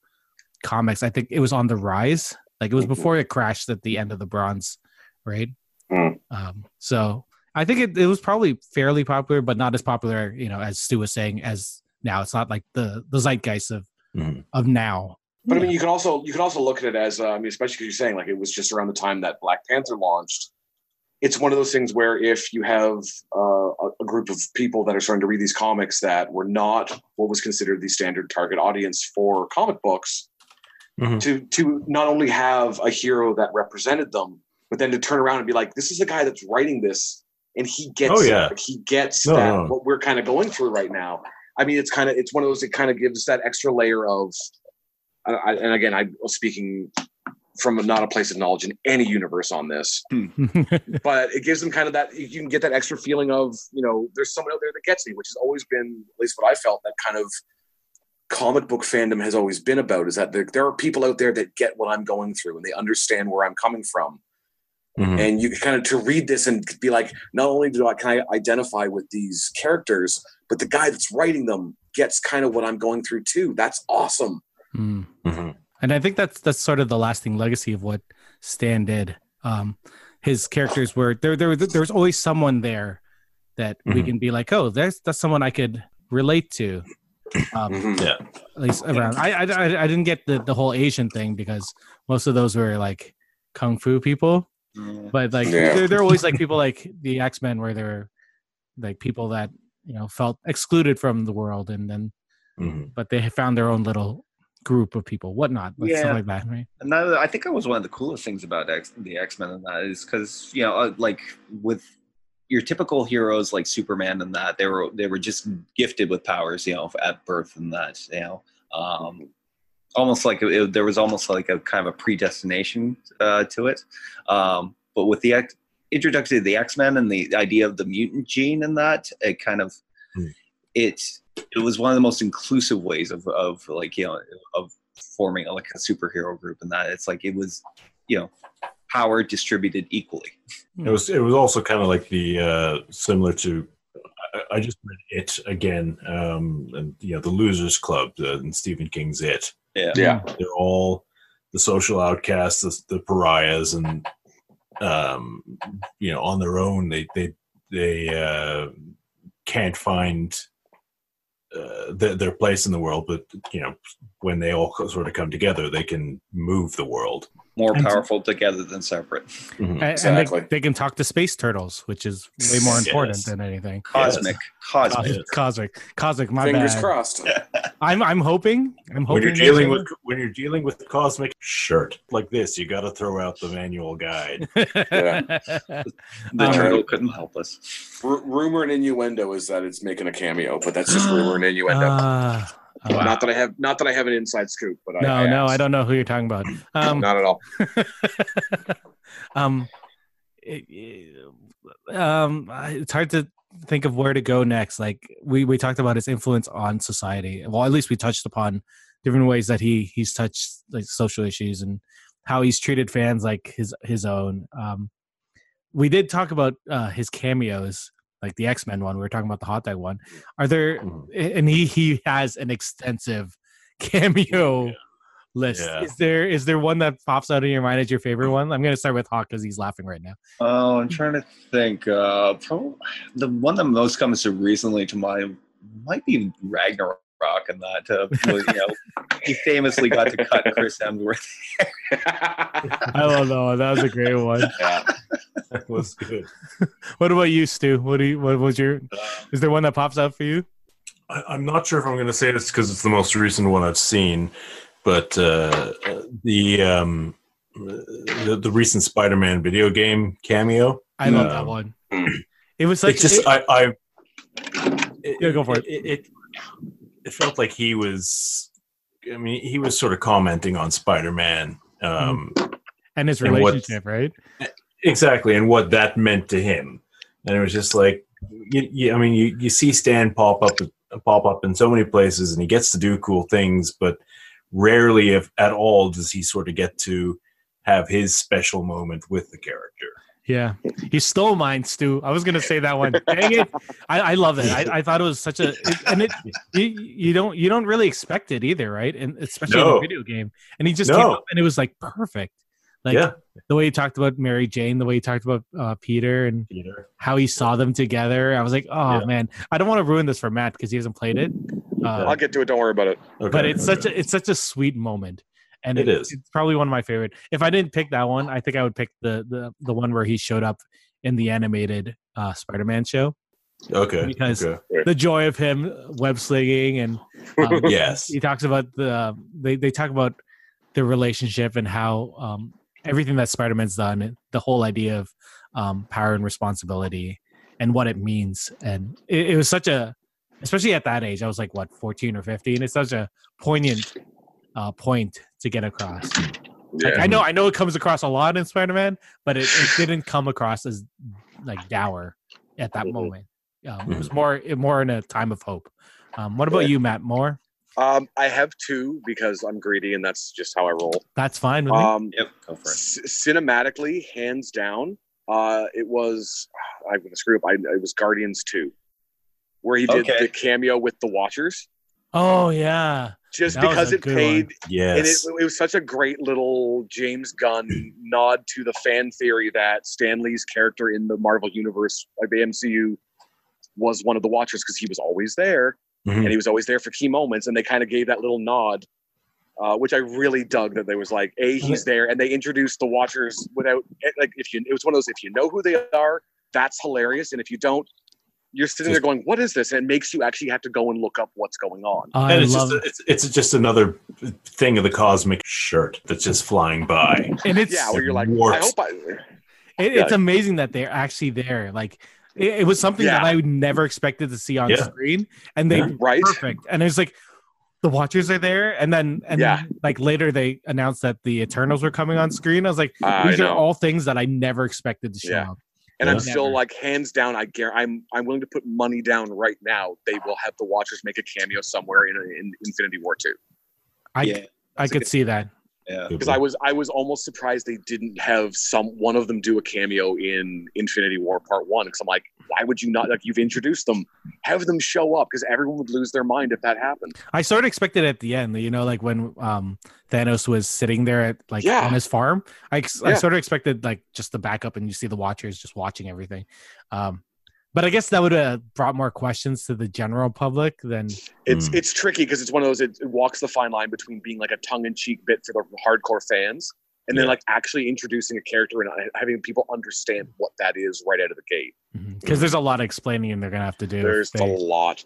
comics, I think it was on the rise. Like it was Mhm. before it crashed at the end of the Bronze, right? Mm. Um, so I think it, it was probably fairly popular, but not as popular, you know, as Stu was saying, as now. It's not like the the zeitgeist of Mhm. of now. But I mean, you can also you can also look at it as uh, I mean, especially because you're saying like it was just around the time that Black Panther launched. It's one of those things where if you have uh, a, a group of people that are starting to read these comics that were not what was considered the standard target audience for comic books, Mhm. to to not only have a hero that represented them, but then to turn around and be like, this is the guy that's writing this, and he gets Oh, yeah. Like, he gets No, that no. what we're kind of going through right now. I mean, it's kind of it's one of those that kind of gives that extra layer of I, I, and again, I'm speaking from not a place of knowledge in any universe on this, hmm. but it gives them kind of that you can get that extra feeling of you know there's someone out there that gets me, which has always been at least what I felt that kind of comic book fandom has always been about is that there, there are people out there that get what I'm going through and they understand where I'm coming from, Mhm. and you kind of to read this and be like, not only do I can I identify with these characters, but the guy that's writing them gets kind of what I'm going through too. That's awesome. Mm. Mhm. and I think that's that's sort of the lasting legacy of what Stan did. Um, his characters were there. There, there was always someone there that we Mhm. can be like, oh, that's that's someone I could relate to. Um, Mhm. Yeah. At least around. I, I I I didn't get the the whole Asian thing because most of those were like kung fu people, Yeah. but like Yeah. they're, they're always like people like the X Men where they're like people that you know felt excluded from the world and then Mhm. but they found their own little group of people, whatnot, like, Yeah. stuff like that, right? And that, I think that was one of the coolest things about X, the X Men and that is because you know, uh, like with your typical heroes like Superman and that they were they were just gifted with powers, you know, at birth and that, you know, um, almost like it, it- there was almost like a kind of a predestination uh, to it. Um, but with the X, introduction of the X Men and the idea of the mutant gene and that, it kind of Hmm. it it was one of the most inclusive ways of of like you know of forming like a superhero group and that it's like it was you know power distributed equally It was it was also kind of like the uh, similar to I, I just read it again um, and you know the Losers Club uh, and Stephen King's It. Yeah Yeah. They're all the social outcasts, the, the pariahs, and um, you know, on their own, they they they uh, can't find uh, their, their place in the world. But you know, when they all sort of come together, they can move the world. More And- powerful together than separate. Mhm. And- and Exactly. they, they can talk to space turtles, which is way more important Yes. than anything. Cosmic. Cosmic. Yes. Cosmic, cosmic. My Fingers bad. crossed. I'm I'm hoping. I'm hoping When you're dealing with when you're dealing with cosmic shirt like this, you got to throw out the manual guide. that. The Um, turtle couldn't help us. R- rumor and innuendo is that it's making a cameo, but that's just rumor and innuendo. Ah, ah. Not that I have, not that I have an inside scoop, but I, no, I no, asked. I don't know who you're talking about. Um, Not at all. um, it- um, it's hard to think of where to go next. Like we we talked about his influence on society. Well, at least we touched upon different ways that he he's touched like social issues and how he's treated fans like his his own. Um, we did talk about uh, his cameos, like the X Men one. We were talking about the hot dog one. Are there? Mhm. And he he has an extensive cameo Yeah. list. Yeah. Is there is there one that pops out in your mind as your favorite one? I'm gonna start with Hawk because he's laughing right now. Oh, I'm trying to think. Uh, pro- the one that most comes to recently to mind might be Ragnarok, and that uh, was, you know he famously got to cut Chris Hemsworth. I love that one. That was a great one. yeah. That was good. What about you, Stu? What do you? What was your? Is there one that pops out for you? I, I'm not sure if I'm going to say this because it's the most recent one I've seen, but uh, the um, the, the recent Spider-Man video game cameo. I love Um, that one. Mm. It was like it just I, I it, Yeah, go for it. It, it. felt like he was. I mean, he was sort of commenting on Spider-Man. Um, and his and what- relationship, right? exactly and what that meant to him and it was just like you, you, i mean you, you see stan pop up pop up in so many places and he gets to do cool things but rarely if at all does he sort of get to have his special moment with the character Yeah, he stole mine, Stu. I was gonna say that one. Dang it! I, I love it. I, I thought it was such a, it, and it you, you don't you don't really expect it either, right? And especially in a video game. And he just came up and it was like perfect. Like yeah the way he talked about Mary Jane, the way he talked about uh, Peter, and peter how he saw them together. I was like, oh Yeah. man, I don't want to ruin this for Matt because he hasn't played it. Uh, I'll get to it. Don't worry about it. okay, but it's such a it's such a sweet moment, and It is. It's probably one of my favorite. If I didn't pick that one, I think I would pick the the the one where he showed up in the animated uh, Spider-Man show. okay because- okay. The joy of him web slinging, and um, yes he talks about the they they talk about the relationship and how um, everything that Spider-Man's done, the whole idea of um, power and responsibility and what it means, and it, it was such a, especially at that age, I was like what fourteen or fifteen. It's such a poignant uh, point to get across. Like, I know, I know it comes across a lot in Spider-Man, but it, it didn't come across as like dour at that Mhm. moment. Um, It was more, more in a time of hope. Um, what about Yeah. you, Matt? More? Um, I have two because I'm greedy and that's just how I roll. That's fine with me. Um, Yep, go for it. c- cinematically, hands down, uh, it was I'm gonna screw up. I, it was Guardians two, where he did Okay. the cameo with the Watchers, Oh yeah, just That because it paid. And it, it was such a great little James Gunn nod to the fan theory that Stan Lee's character in the Marvel universe, like the MCU, was one of the Watchers because he was always there Mhm. and he was always there for key moments, and they kind of gave that little nod, uh, which I really dug. That they was like, a he's there, and they introduced the Watchers without eh, like if you it was one of those if you know who they are, that's hilarious, and if you don't. You're sitting there going, "What is this?" And it makes you actually have to go and look up what's going on. I and it's love just it's, it's just another thing of the cosmic shirt that's just flying by and it's Yeah, where you're like, warps. "I hope I." it, yeah. it's amazing that they're actually there. Like it, it was something that I would never expected to see on Yeah. screen, and they Yeah. Right? perfect. And it's like the Watchers are there, and then and Yeah. then, like later they announced that the Eternals were coming on screen. I was like, I these are know. all things that I never expected to show Yeah. Up. And I'm Yeah. still like, hands down, I guarantee I'm I'm willing to put money down right now. They will have the Watchers make a cameo somewhere in, in Infinity War two. I yeah, I could good- see that. Yeah. because I was I was almost surprised they didn't have some one of them do a cameo in Infinity War Part One because I'm like, why would you not like you've introduced them, have them show up because everyone would lose their mind if that happened. I sort of expected at the end, you know, like when um Thanos was sitting there at like Yeah. on his farm. I I Yeah. sort of expected like just the backup and you see the watchers just watching everything. Um but I guess that would have brought more questions to the general public than It's Hmm. it's tricky because it's one of those it, it walks the fine line between being like a tongue in cheek bit for the hardcore fans and then like actually introducing a character and uh, having people understand what that is right out of the gate. because there's a lot of explaining and they're gonna have to do. There's they- a lot.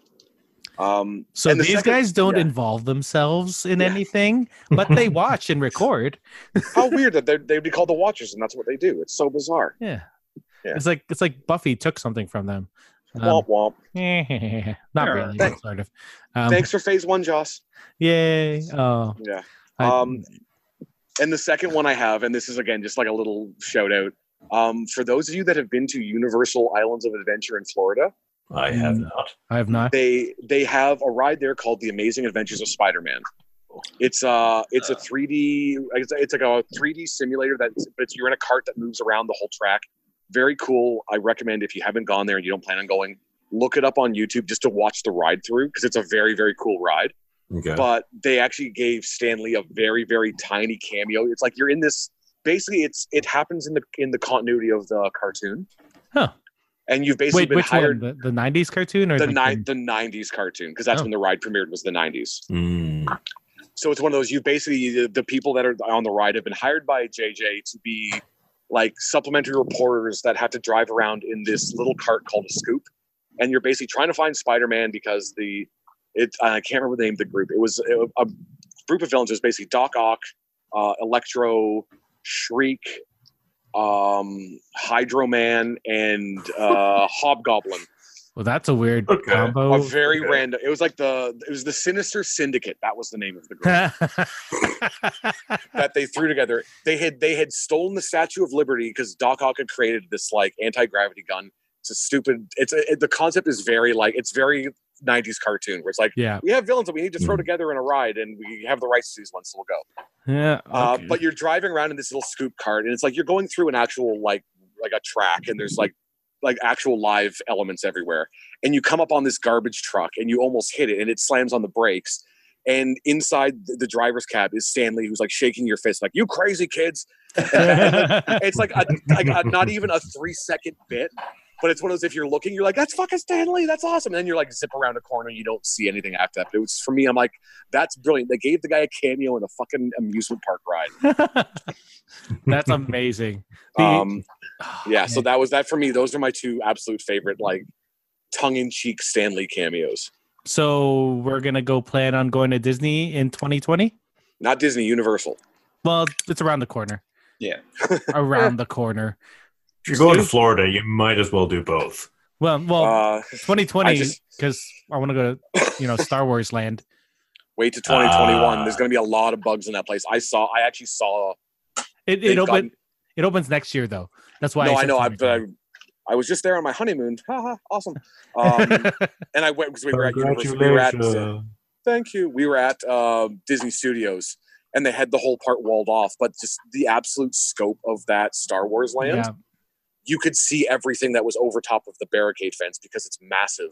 Um, so the these second- guys don't yeah. involve themselves in Yeah. anything, but they watch and record. how weird that they'd be called the Watchers and that's what they do. It's so bizarre. Yeah. Yeah. It's like it's like Buffy took something from them. Um, womp womp. not Yeah. really, Thank- but sort of. Um, Thanks for Phase One, Joss. Yay! Oh, Yeah. I- Um, and the second one I have, and this is again just like a little shout out. Um, for those of you that have been to Universal Islands of Adventure in Florida, I have not. I have not. they they have a ride there called The Amazing Adventures of Spider-Man. It's uh it's a 3D it's, it's like a 3D simulator that but it's, you're in a cart that moves around the whole track. Very cool. I recommend if you haven't gone there and you don't plan on going, look it up on YouTube just to watch the ride through because it's a very very cool ride. Okay. but they actually gave Stan Lee a very very tiny cameo. It's like you're in this. Basically, it's it happens in the in the continuity of the cartoon. Huh. And you've basically Wait, been which hired one? The, the '90s cartoon or the like ni- the '90s cartoon because that's Oh. when the ride premiered was the '90s. Mm. So it's one of those you basically the, the people that are on the ride have been hired by JJ to be like supplementary reporters that have to drive around in this little cart called a scoop, and you're basically trying to find Spider-Man because the it I can't remember the name of the group. It was a, a group of villains. It was basically Doc Ock, uh, Electro, Shriek, um, Hydro Man, and uh, Hobgoblin. Well, that's a weird Okay. combo. A very okay. random. It was like the it was the Sinister Syndicate. That was the name of the group. that they threw together. They had they had stolen the Statue of Liberty because Doc Ock had created this like anti gravity gun. It's a stupid. It's a, it, the concept is very like it's very '90s cartoon where it's like yeah, we have villains that we need to throw Mhm. together in a ride, and we have the rights to these ones, so we'll go. yeah. Uh, but you're driving around in this little scoop cart, and it's like you're going through an actual like like a track, and there's like like actual live elements everywhere. And you come up on this garbage truck, and you almost hit it, and it slams on the brakes. And inside the, driver's cab is Stan Lee, who's like shaking your fist, like "You crazy kids!" it's like, a, like a, not even a three second bit, but it's one of those. If you're looking, you're like, "That's fucking Stan Lee, that's awesome." And then you're like, zip around a corner, you don't see anything after that. But it was for me, I'm like, "That's brilliant." They gave the guy a cameo in a fucking amusement park ride. that's amazing. The- Um, oh, yeah, so that was that for me. Those are my two absolute favorite, like tongue in cheek Stan Lee cameos. so we're gonna go plan on going to Disney in 2020. Not Disney, Universal. Well, it's around the corner. Yeah. around the corner. If you're going to Florida, you might as well do both. Well, well, Uh, 2020 because I want to go to you know Star Wars Land. wait to 2021. Ah. There's going to be a lot of bugs in that place. I saw. I actually saw. It they've it open gotten- it opens next year though. That's why. no, I said know. I, but I, I was just there on my honeymoon. Haha, awesome. Um, and I went because we were at Universal. We were at. uh, thank you. We were at uh, Disney Studios, and they had the whole part walled off. But just the absolute scope of that Star Wars land, yeah, you could see everything that was over top of the barricade fence because it's massive.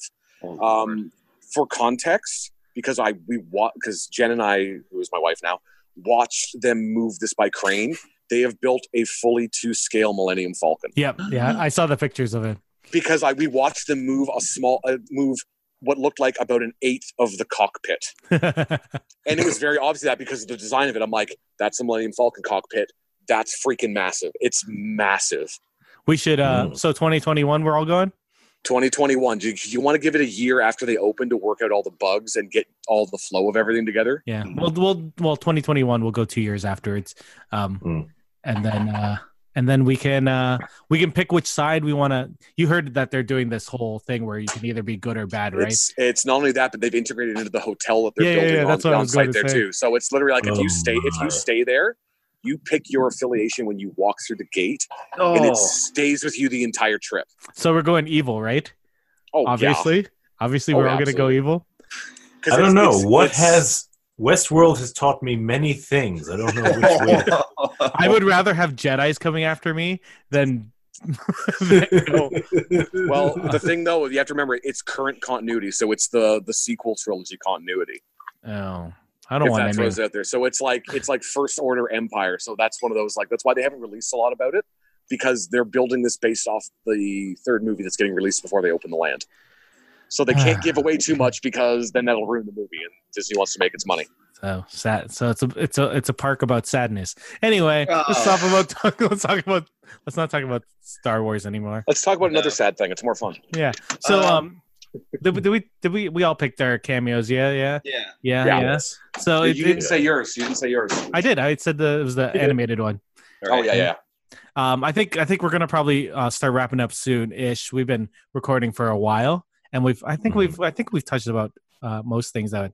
Um, for context, because I we because Jen and I, who is my wife now, watched them move this by crane. They have built a fully to scale Millennium Falcon yep, yeah. I saw the pictures of it. because I we watched them move a small uh, move what looked like about an eighth of the cockpit, and it was very obvious that because of the design of it. I'm like, that's the Millennium Falcon cockpit. That's freaking massive. It's massive. We should. uh Mm. So 2021, we're all going. 2021. Do you, you want to give it a year after they open to work out all the bugs and get all the flow of everything together? Yeah. Well, well, well. 2021, we'll go two years afterwards, um, Mm. and then uh, and then we can uh, we can pick which side we want to. You heard that they're doing this whole thing where you can either be good or bad, right? It's it's not only that, but they've integrated into the hotel that they're Yeah, yeah, building yeah, on, that's what on site to there say. too. So it's literally like if Oh you stay if you stay there, you pick your affiliation when you walk through the gate, Oh, and it oh. stays with you the entire trip. so we're going evil, right? Oh, Obviously, obviously, Oh, we're all going to go evil. I don't know it's- what it's- has Westworld has taught me many things. I don't know which way. I would rather have Jedi's coming after me than. than Well, the thing though, you have to remember it's current continuity, so it's the the sequel trilogy continuity. oh, I don't want that any. throws it out there. So it's like it's like First Order Empire. So that's one of those like that's why they haven't released a lot about it because they're building this based off the third movie that's getting released before they open the land. So they can't give away too much because then that'll ruin the movie, and Disney wants to make its money. So sad. So it's a it's a it's a park about sadness. Anyway, let's Oh. talk about let's talk about let's not talk about Star Wars anymore. Let's talk about another sad thing. It's more fun. Yeah. So Um, um, did, we- did we did we we all picked our cameos? Yeah, yeah, yeah. yeah, Yeah. yeah. So it, you didn't it- say yours. You didn't say yours. I did. I said the it was the animated one. Oh yeah, yeah. Um, I think I think we're gonna probably uh, start wrapping up soon ish. We've been recording for a while, and we've I think Mhm. we've I think we've touched about uh, most things that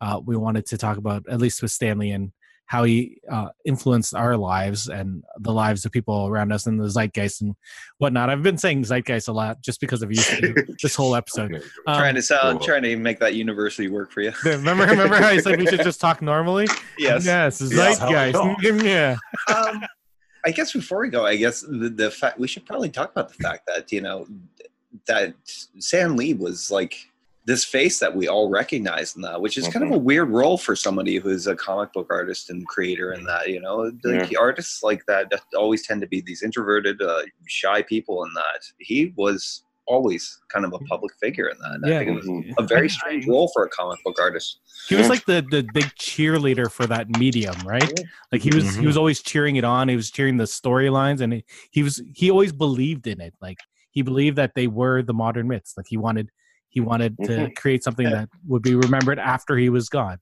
uh, we wanted to talk about, at least with Stan Lee and how he uh, influenced our lives and the lives of people around us and the zeitgeist and whatnot. I've been saying zeitgeist a lot just because of you this whole episode. Um, trying to sound, cool. trying to make that university work for you. remember remember how you said we should just talk normally? Yes. Yes, Yeah. zeitgeist. yeah. um, I guess before we go, I guess the, the fact we should probably talk about the fact that you know that Stan Lee was like this face that we all recognize in that, which is kind of a weird role for somebody who's a comic book artist and creator in that. You know, like artists like that always tend to be these introverted, uh, shy people in that. He was always kind of a public figure in that. And I think it was a very strange role for a comic book artist. He was like the the big cheerleader for that medium, right? Like he was he Mhm. was always cheering it on. He was cheering the storylines, and he, he was he always believed in it. Like he believed that they were the modern myths. Like he wanted he wanted to Mhm. create something that would be remembered after he was gone.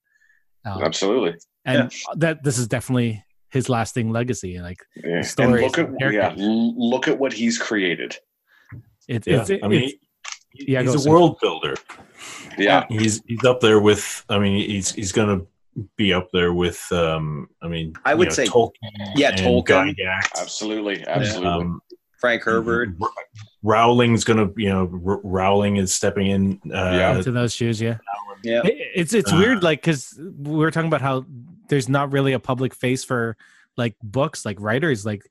Um, Absolutely. and that this is definitely his lasting legacy. Like Yeah. And look at and yeah, look at what he's created. it, Yeah, it's it, I mean, it's- he- yeah, he's a Sam. world builder. Yeah. He's he's up there with. I mean, he's he's gonna be up there with. Um, I mean, I would know, say- Tolkien. yeah, Tolkien. Gygax. Absolutely. Absolutely. Um, Frank Herbert. R- Rowling's gonna, you know, R- Rowling is stepping in. Uh, Yeah. into those shoes, yeah. Yeah. It- it's it's Uh, weird like because we were talking about how there's not really a public face for like books like writers like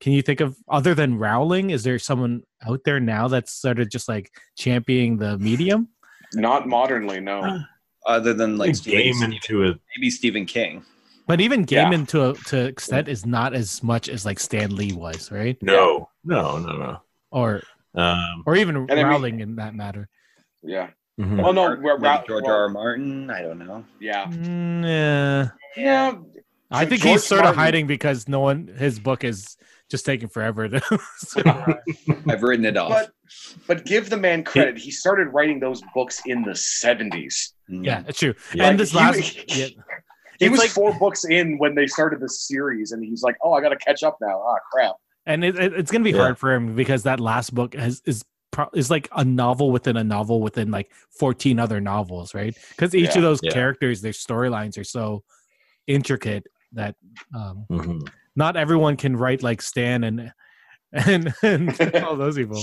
can you think of other than rowling is there someone out there now that's sort of just like championing the medium Not modernly, no. Other than like game into it. maybe Stephen King. But even Yeah. Gaiman to a to extent is not as much as like stan lee was right No, no, no, no. or Um, or even I mean- rowling in that matter Yeah. mhm. Well, no, Maybe Ra- Ra- George well- R. R. Martin. I don't know. Yeah. Mm, yeah Yeah. i think George he's sort of hiding because no one his book is just taking forever to I've written it off. But but give the man credit. He started writing those books in the 70s. Mm. yeah it's true Yeah. and this He- last he- yeah, He It's was like- four books in when they started the series, and he's like, "Oh, I got to catch up now." Ah, crap. and it, it- it's gonna be Yeah. hard for him because that last book has is pro- is like a novel within a novel within like 14 other novels right because each Yeah. of those Yeah. characters their storylines are so intricate that um Mhm. not everyone can write like stan and and, and all those people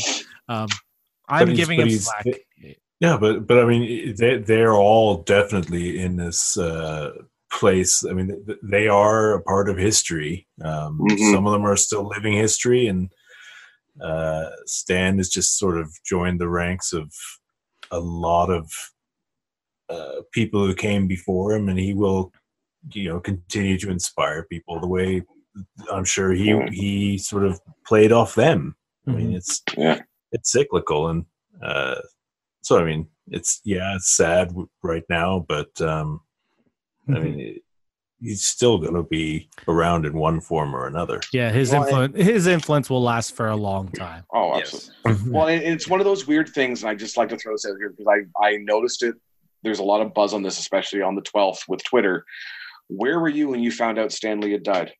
um i'm giving him slack Yeah, but but I mean, they they're all definitely in this uh, place. I mean, they are a part of history. Um, Mhm. Some of them are still living history, and uh, Stan has just sort of joined the ranks of a lot of uh, people who came before him, and he will, you know, continue to inspire people the way I'm sure he he sort of played off them. I mean, Mhm. it's Yeah. it's cyclical, and uh, so I mean, it's yeah, it's sad right now, but um, I Mhm. mean, it, he's still going to be around in one form or another. yeah his Well, influence his influence will last for a long time Oh, Yes. absolutely. Well, and it's one of those weird things, and I just like to throw this out here because I, I noticed it. There's a lot of buzz on this, especially on the 12th with Twitter. Where were you when you found out Stan Lee had died?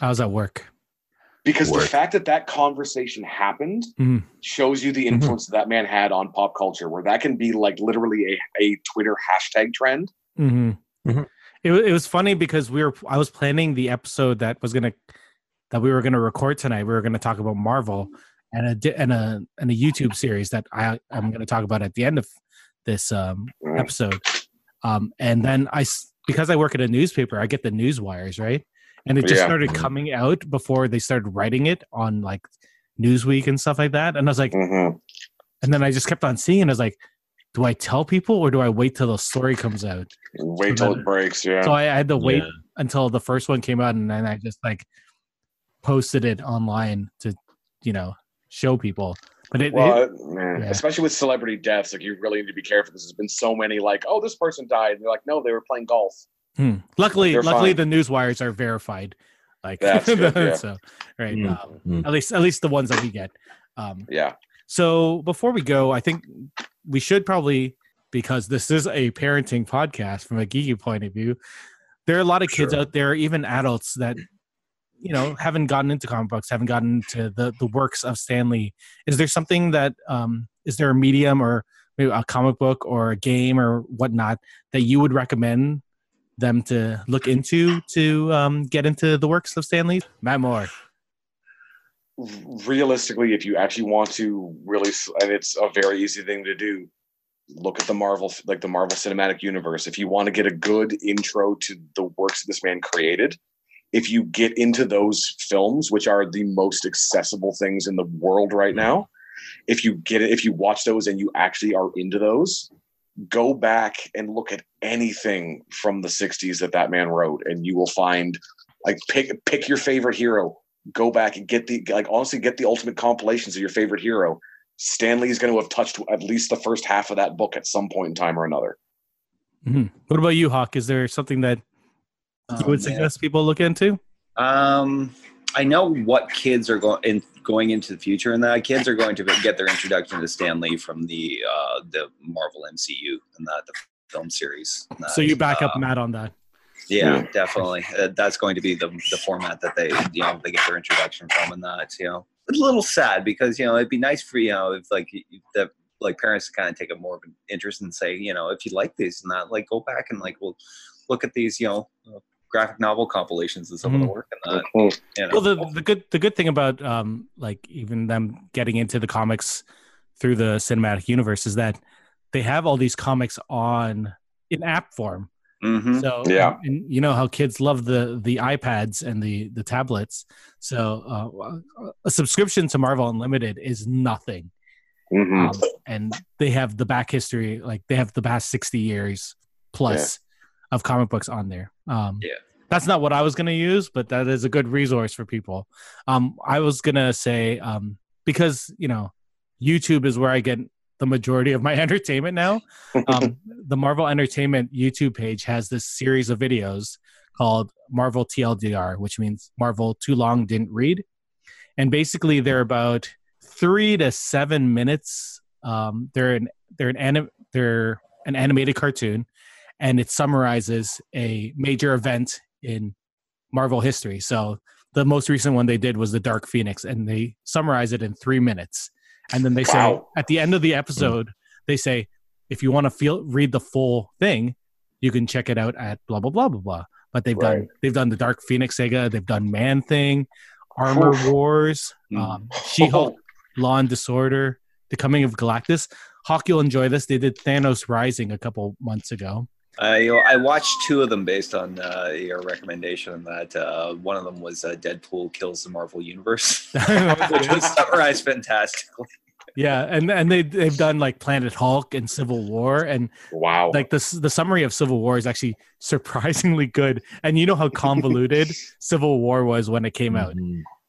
i was at work Because the fact that that conversation happened Mhm. shows you the influence that, that man had on pop culture, where that can be like literally a, a Twitter hashtag trend. hmm Mhm. It, it was funny because we were I was planning the episode that was gonna that we were gonna record tonight. We were gonna talk about Marvel and a and a and a YouTube series that I I'm gonna talk about at the end of this um, episode. Um, and then I because I work at a newspaper, I get the news wires, right? And it just Yeah. started coming out before they started writing it on like Newsweek and stuff like that. And I was like, Mhm. and then I just kept on seeing. it. I was like, do I tell people or do I wait till the story comes out? Wait till it breaks. Yeah. So I, I had to wait Yeah. until the first one came out, and then I just like posted it online to, you know, show people. But it, well, it man, yeah. especially with celebrity deaths, like you really need to be careful. because There's been so many, like, oh, this person died. And you're like, no, they were playing golf. hmm. luckily, They're luckily fine. the news wires are verified. Like That's good, yeah. so, right? Mm, um, mm. at least, at least the ones that we get. Um, Yeah. So before we go, I think we should probably, because this is a parenting podcast from a geeky point of view, there are a lot of kids Sure. out there, even adults that you know haven't gotten into comic books, haven't gotten into the the works of Stan Lee. Is there something that um is there a medium or maybe a comic book or a game or whatnot that you would recommend them to look into to um, get into the works of Stan Lee? Matt Moore. Realistically, if you actually want to really, and it's a very easy thing to do, look at the Marvel, like the Marvel Cinematic Universe. If you want to get a good intro to the works this man created, if you get into those films, which are the most accessible things in the world right now, if you get it, if you watch those and you actually are into those, go back and look at anything from the 60s that that man wrote, and you will find like pick pick your favorite hero go back and get the like honestly get the ultimate compilations of your favorite hero. Stan Lee is going to have touched at least the first half of that book at some point in time or another. Mhm. What about you, Hawk? Is there something that you Oh, would man. suggest people look into? Um, I know what kids are going in going into the future, and that kids are going to get their introduction to Stan Lee from the uh, the Marvel MCU and that the film series. and So you back up uh, Matt on that. Yeah, Yeah. definitely. Uh, that's going to be the the format that they you know they get their introduction from, and that you know it's a little sad because you know it'd be nice for you know if like the like parents to kind of take a more of an interest and say you know if you like these and that like go back and like we'll look at these you know uh, graphic novel compilations and some of the work and that Mhm. you know. Well, the the good the good thing about um like even them getting into the comics through the cinematic universe is that they have all these comics on in app form. Mhm. So Yeah. and, you know how kids love the the iPads and the the tablets. So uh, a subscription to Marvel Unlimited is nothing. Mhm. um, and they have the back history like they have the past 60 years plus of comic books on there um Yeah. that's not what i was going to use but that is a good resource for people um i was going to say um because you know youtube is where i get the majority of my entertainment now um the marvel entertainment youtube page has this series of videos called marvel tldr which means marvel too long didn't read and basically they're about three to seven minutes. Um, they're an they're an anim- they're an animated cartoon, and it summarizes a major event in Marvel history. So the most recent one they did was the Dark Phoenix, and they summarize it in three minutes. And then they say Wow. at the end of the episode, they say if you want to feel read the full thing, you can check it out at blah blah blah blah blah. But they've done they've done the Dark Phoenix saga, they've done Man Thing, Armor. Wars, Mm. um, She Hulk, Law and Disorder, The Coming of Galactus. Hawk, you'll enjoy this. They did Thanos Rising a couple months ago. I I watched two of them based on uh, your recommendation. That uh, one of them was uh, Deadpool kills the Marvel Universe, which was summarized fantastically. yeah, and and they they've done like Planet Hulk and Civil War, and Wow. like the the summary of Civil War is actually surprisingly good. And you know how convoluted Civil War was when it came out.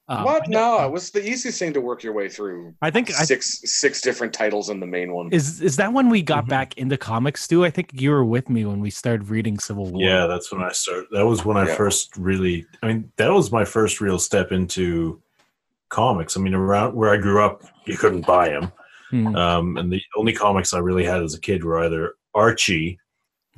Um, what? No, it was the easiest thing to work your way through. I think I, Six six different titles in the main one. is is that when we got Mhm. back into comics, Stu? I think you were with me when we started reading Civil War. Yeah, that's when I started. That was when I Yeah. first really. I mean, that was my first real step into comics. I mean, around where I grew up, you couldn't buy them, Hmm. um, and the only comics I really had as a kid were either Archie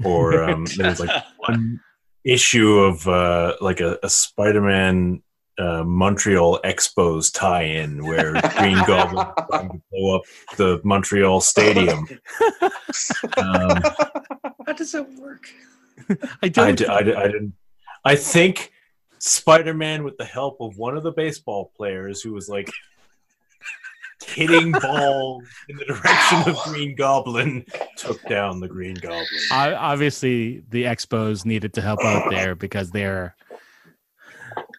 or um, there was like one issue of uh, like a, a Spider-Man uh, Montreal Expos tie-in where Green Goblin was trying to blow up the Montreal Stadium. Um, How does that work? I don't. I, di- I, di- I didn't. I think Spider-Man, with the help of one of the baseball players, who was like hitting balls in the direction of Green Goblin took down the Green Goblin. I, obviously, the Expos needed to help out there because they're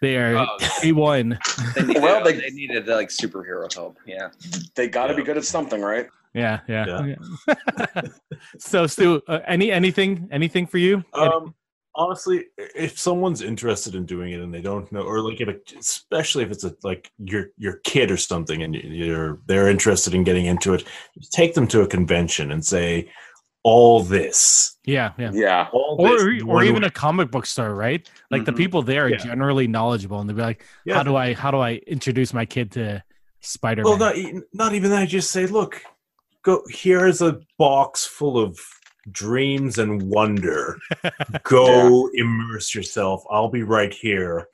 they are Oh, he won. They needed, Well, they- they, needed like superhero help. Yeah. They got to be good at something, right? Yeah, yeah. yeah. so, Stu, uh, any anything anything for you? Um, honestly, if someone's interested in doing it and they don't know, or like if it, especially if it's a, like your your kid or something, and you're they're interested in getting into it, take them to a convention and say all this, yeah, yeah. Yeah. all Or, this, or even a comic book store, right? Like the Mhm. people there are Yeah. generally knowledgeable, and they'll be like, Yeah. "How do I how do I introduce my kid to Spider Well, Man?" not not even that. I Just say, look, go. Here's a box full of dreams and wonder. Go immerse yourself. I'll be right here.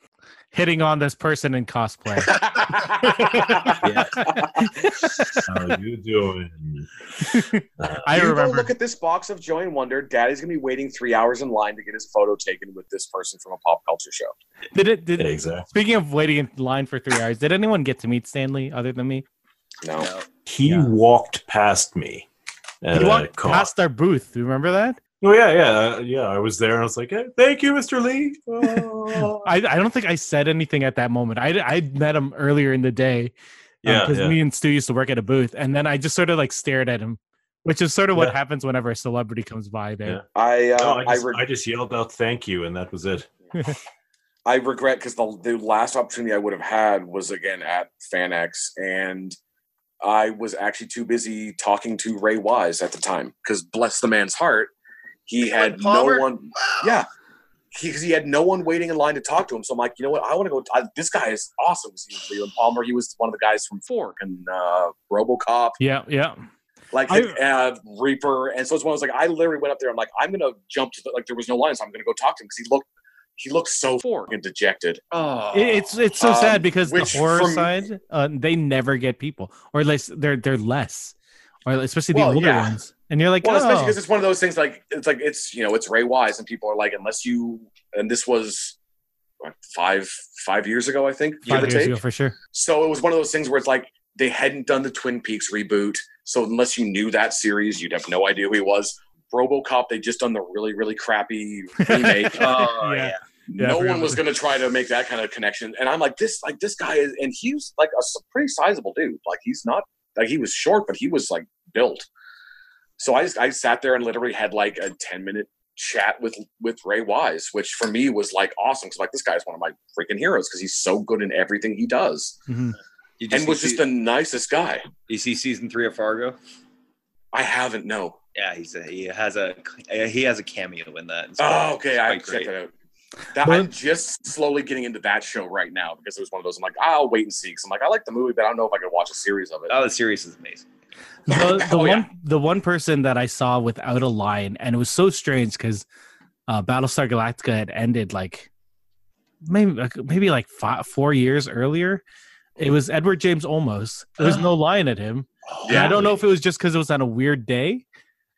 Hitting on this person in cosplay. How are you doing? Uh, I you go remember. look at this box of Joy and Wonder. Daddy's gonna be waiting three hours in line to get his photo taken with this person from a pop culture show. Did it? Did exactly. speaking of waiting in line for three hours? Did anyone get to meet Stan Lee other than me? No. No. He Yeah. walked past me. He walked past our booth. Do you remember that? Oh yeah, yeah, uh, yeah. I was there, and I was like, hey, "Thank you, Mr. Lee." Oh. I, I don't think I said anything at that moment. I I met him earlier in the day. yeah, because yeah. me and Stu used to work at a booth, and then I just sort of like stared at him, which is sort of what Yeah. happens whenever a celebrity comes by Yeah. there. I uh, No, I, I, just, re- I just yelled out "Thank you," and that was it. I regret because the the last opportunity I would have had was again at FanX, and I was actually too busy talking to Ray Wise at the time because bless the man's heart, he had no Palmer? one. Yeah, because he, had no one waiting in line to talk to him. So I'm like, you know what? I want to go. I, this guy is awesome. Was Leland Palmer? He was one of the guys from Fork and uh, RoboCop, Yeah, yeah. like I- uh, Reaper. And so it's one of those like I literally went up there. I'm like, I'm gonna jump to the, like there was no line, so I'm gonna go talk to him because he looked he looked so Fork and dejected. Oh. It's it's so Um, sad because the which horror from- side, uh, they never get people, or at least they're they're less, or especially the Well, older yeah. ones. And you're like, Well, especially oh, because it's one of those things like it's like it's you know it's Ray Wise and people are like unless you and this was what, five five years ago I think give five years take. ago for sure. So it was one of those things where it's like they hadn't done the Twin Peaks reboot, so unless you knew that series, you'd have no idea who he was. RoboCop, they just done the really really crappy remake. Oh, Yeah. yeah. Yeah, no one was going to try to make that kind of connection, and I'm like this like this guy is, and he's like a pretty sizable dude. Like he's not like he was short, but he was like built. So I just I sat there and literally had like a 10 minute chat with with Ray Wise, which for me was like awesome because like this guy is one of my freaking heroes because he's so good in everything he does Mhm. You and was see- just the nicest guy. You see season three of Fargo? I haven't no. Yeah, he's a, he has a he has a cameo in that. It's Oh, okay, I quite checked great. that out. That, Well- I'm just slowly getting into that show right now because it was one of those. I'm like, I'll wait and see. Because I'm like, I like the movie, but I don't know if I could watch a series of it. Oh, the series is amazing. The, the Oh, one yeah. the one person that I saw without a line, and it was so strange because uh, Battlestar Galactica had ended like maybe like, maybe like five, four years earlier. It was Edward James Olmos. There was no line at him. Yeah. I don't know if it was just because it was on a weird day,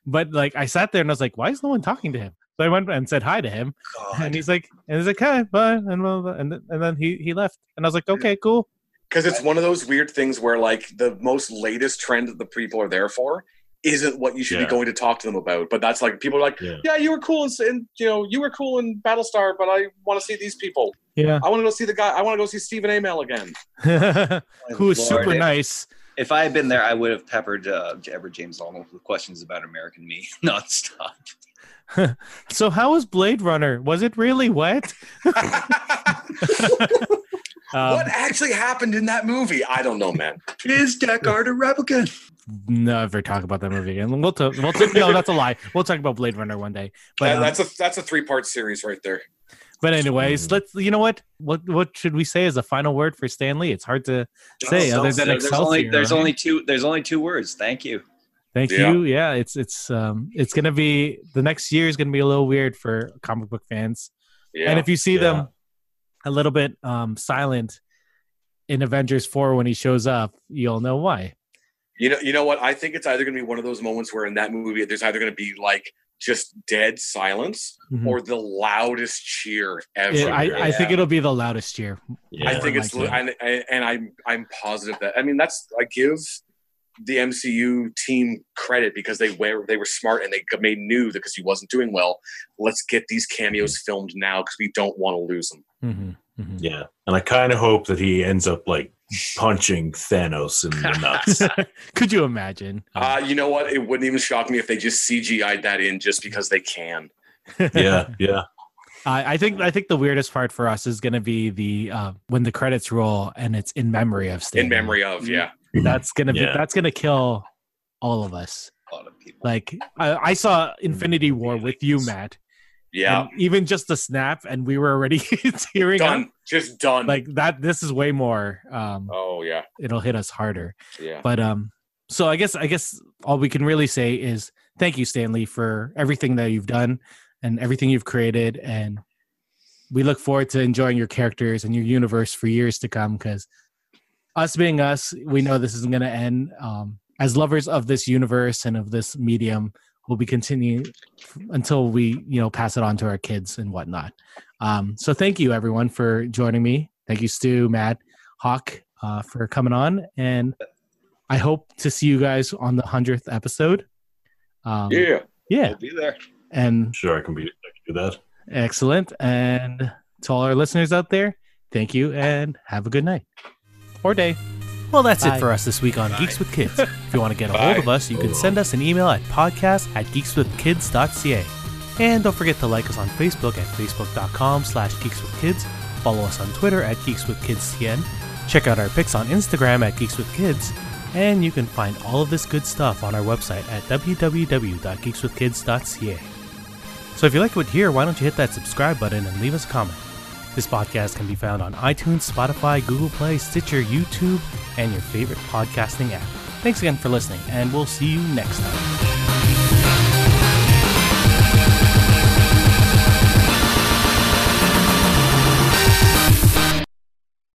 but like I sat there and I was like, why is no one talking to him? So I went and said hi to him, and he's like, and he's like, hi, bye, and blah, blah, and, and then he he left, and I was like, okay, cool. Because it's one of those weird things where like the most latest trend that the people are there for isn't what you should Yeah. be going to talk to them about. But that's like people are like, Yeah. yeah, you were cool, in, in you know, you were cool in Battlestar, but I want to see these people. Yeah, I want to go see the guy. I want to go see Stephen Amell again. who is super if- nice. If I had been there, I would have peppered uh, Edward James Olmos with questions about American me nonstop. So how was Blade Runner? Was it really wet? Um, what actually happened in that movie? I don't know, man. Is Deckard a replicant? never talk about that movie again. We'll talk. We'll talk no, that's a lie. We'll talk about Blade Runner one day. But That- um, that's a that's a three part series right there. but anyways, let's. You know what? What what should we say as a final word for Stan Lee? It's hard to say other than there's only there's right? only two there's only two words. Thank you. Thank Yeah. you. Yeah, it's it's um it's gonna be the next year is gonna be a little weird for comic book fans. Yeah. And if you see Yeah. them a little bit um silent in Avengers four when he shows up, you'll know why. You know, you know what? I think it's either going to be one of those moments where in that movie, there's either going to be like just dead silence Mhm. or the loudest cheer ever. Yeah, I, I think it'll be the loudest cheer. Yeah. I think it's like and, and and I'm I'm positive that I mean that's I give the MCU team credit because they were they were smart and they made new that because he wasn't doing well. Let's get these cameos filmed now because we don't want to lose them. Hmm hmm Yeah, and I kind of hope that he ends up like punching Thanos in the nuts. Could you imagine? Uh, you know what? It wouldn't even shock me if they just CGI'd that in just because they can. yeah, yeah, I, I think I think the weirdest part for us is going to be the uh, when the credits roll and it's in memory of Stan. In memory of, yeah. That's gonna be Yeah. that's gonna kill all of us. A lot of people. Like I, I saw Infinity War with you, Matt. Yeah. and even just the snap, and we were already tearing up. Done. Just done. Like that. This is way more. Um, oh yeah. it'll hit us harder. Yeah. But um, so I guess I guess all we can really say is thank you, Stan Lee, for everything that you've done and everything you've created, and we look forward to enjoying your characters and your universe for years to come. Because us being us, we know this isn't going to end. Um, as lovers of this universe and of this medium, we'll be continuing until we you know pass it on to our kids and whatnot. Um, so thank you everyone for joining me. Thank you, Stu, Matt, Hawk, uh, for coming on, and I hope to see you guys on the hundredth episode. Um, Yeah. yeah, We'll be there. and sure, I can be. I can do that. excellent. And to all our listeners out there, thank you, and have a good night or day. Well, that's Bye. it for us this week on Geeks with Kids. if you want to get a hold of us, you can send us an email at podcast at geekswithkids.ca. And don't forget to like us on Facebook at facebook.com slash geekswithkids. Follow us on Twitter at geekswithkidscn. Check out our pics on Instagram at geekswithkids. And you can find all of this good stuff on our website at www.geekswithkids.ca. So if you like what you hear, why don't you hit that subscribe button and leave us a comment? This podcast can be found on iTunes, Spotify, Google Play, Stitcher, YouTube, and your favorite podcasting app. Thanks again for listening, and we'll see you next time.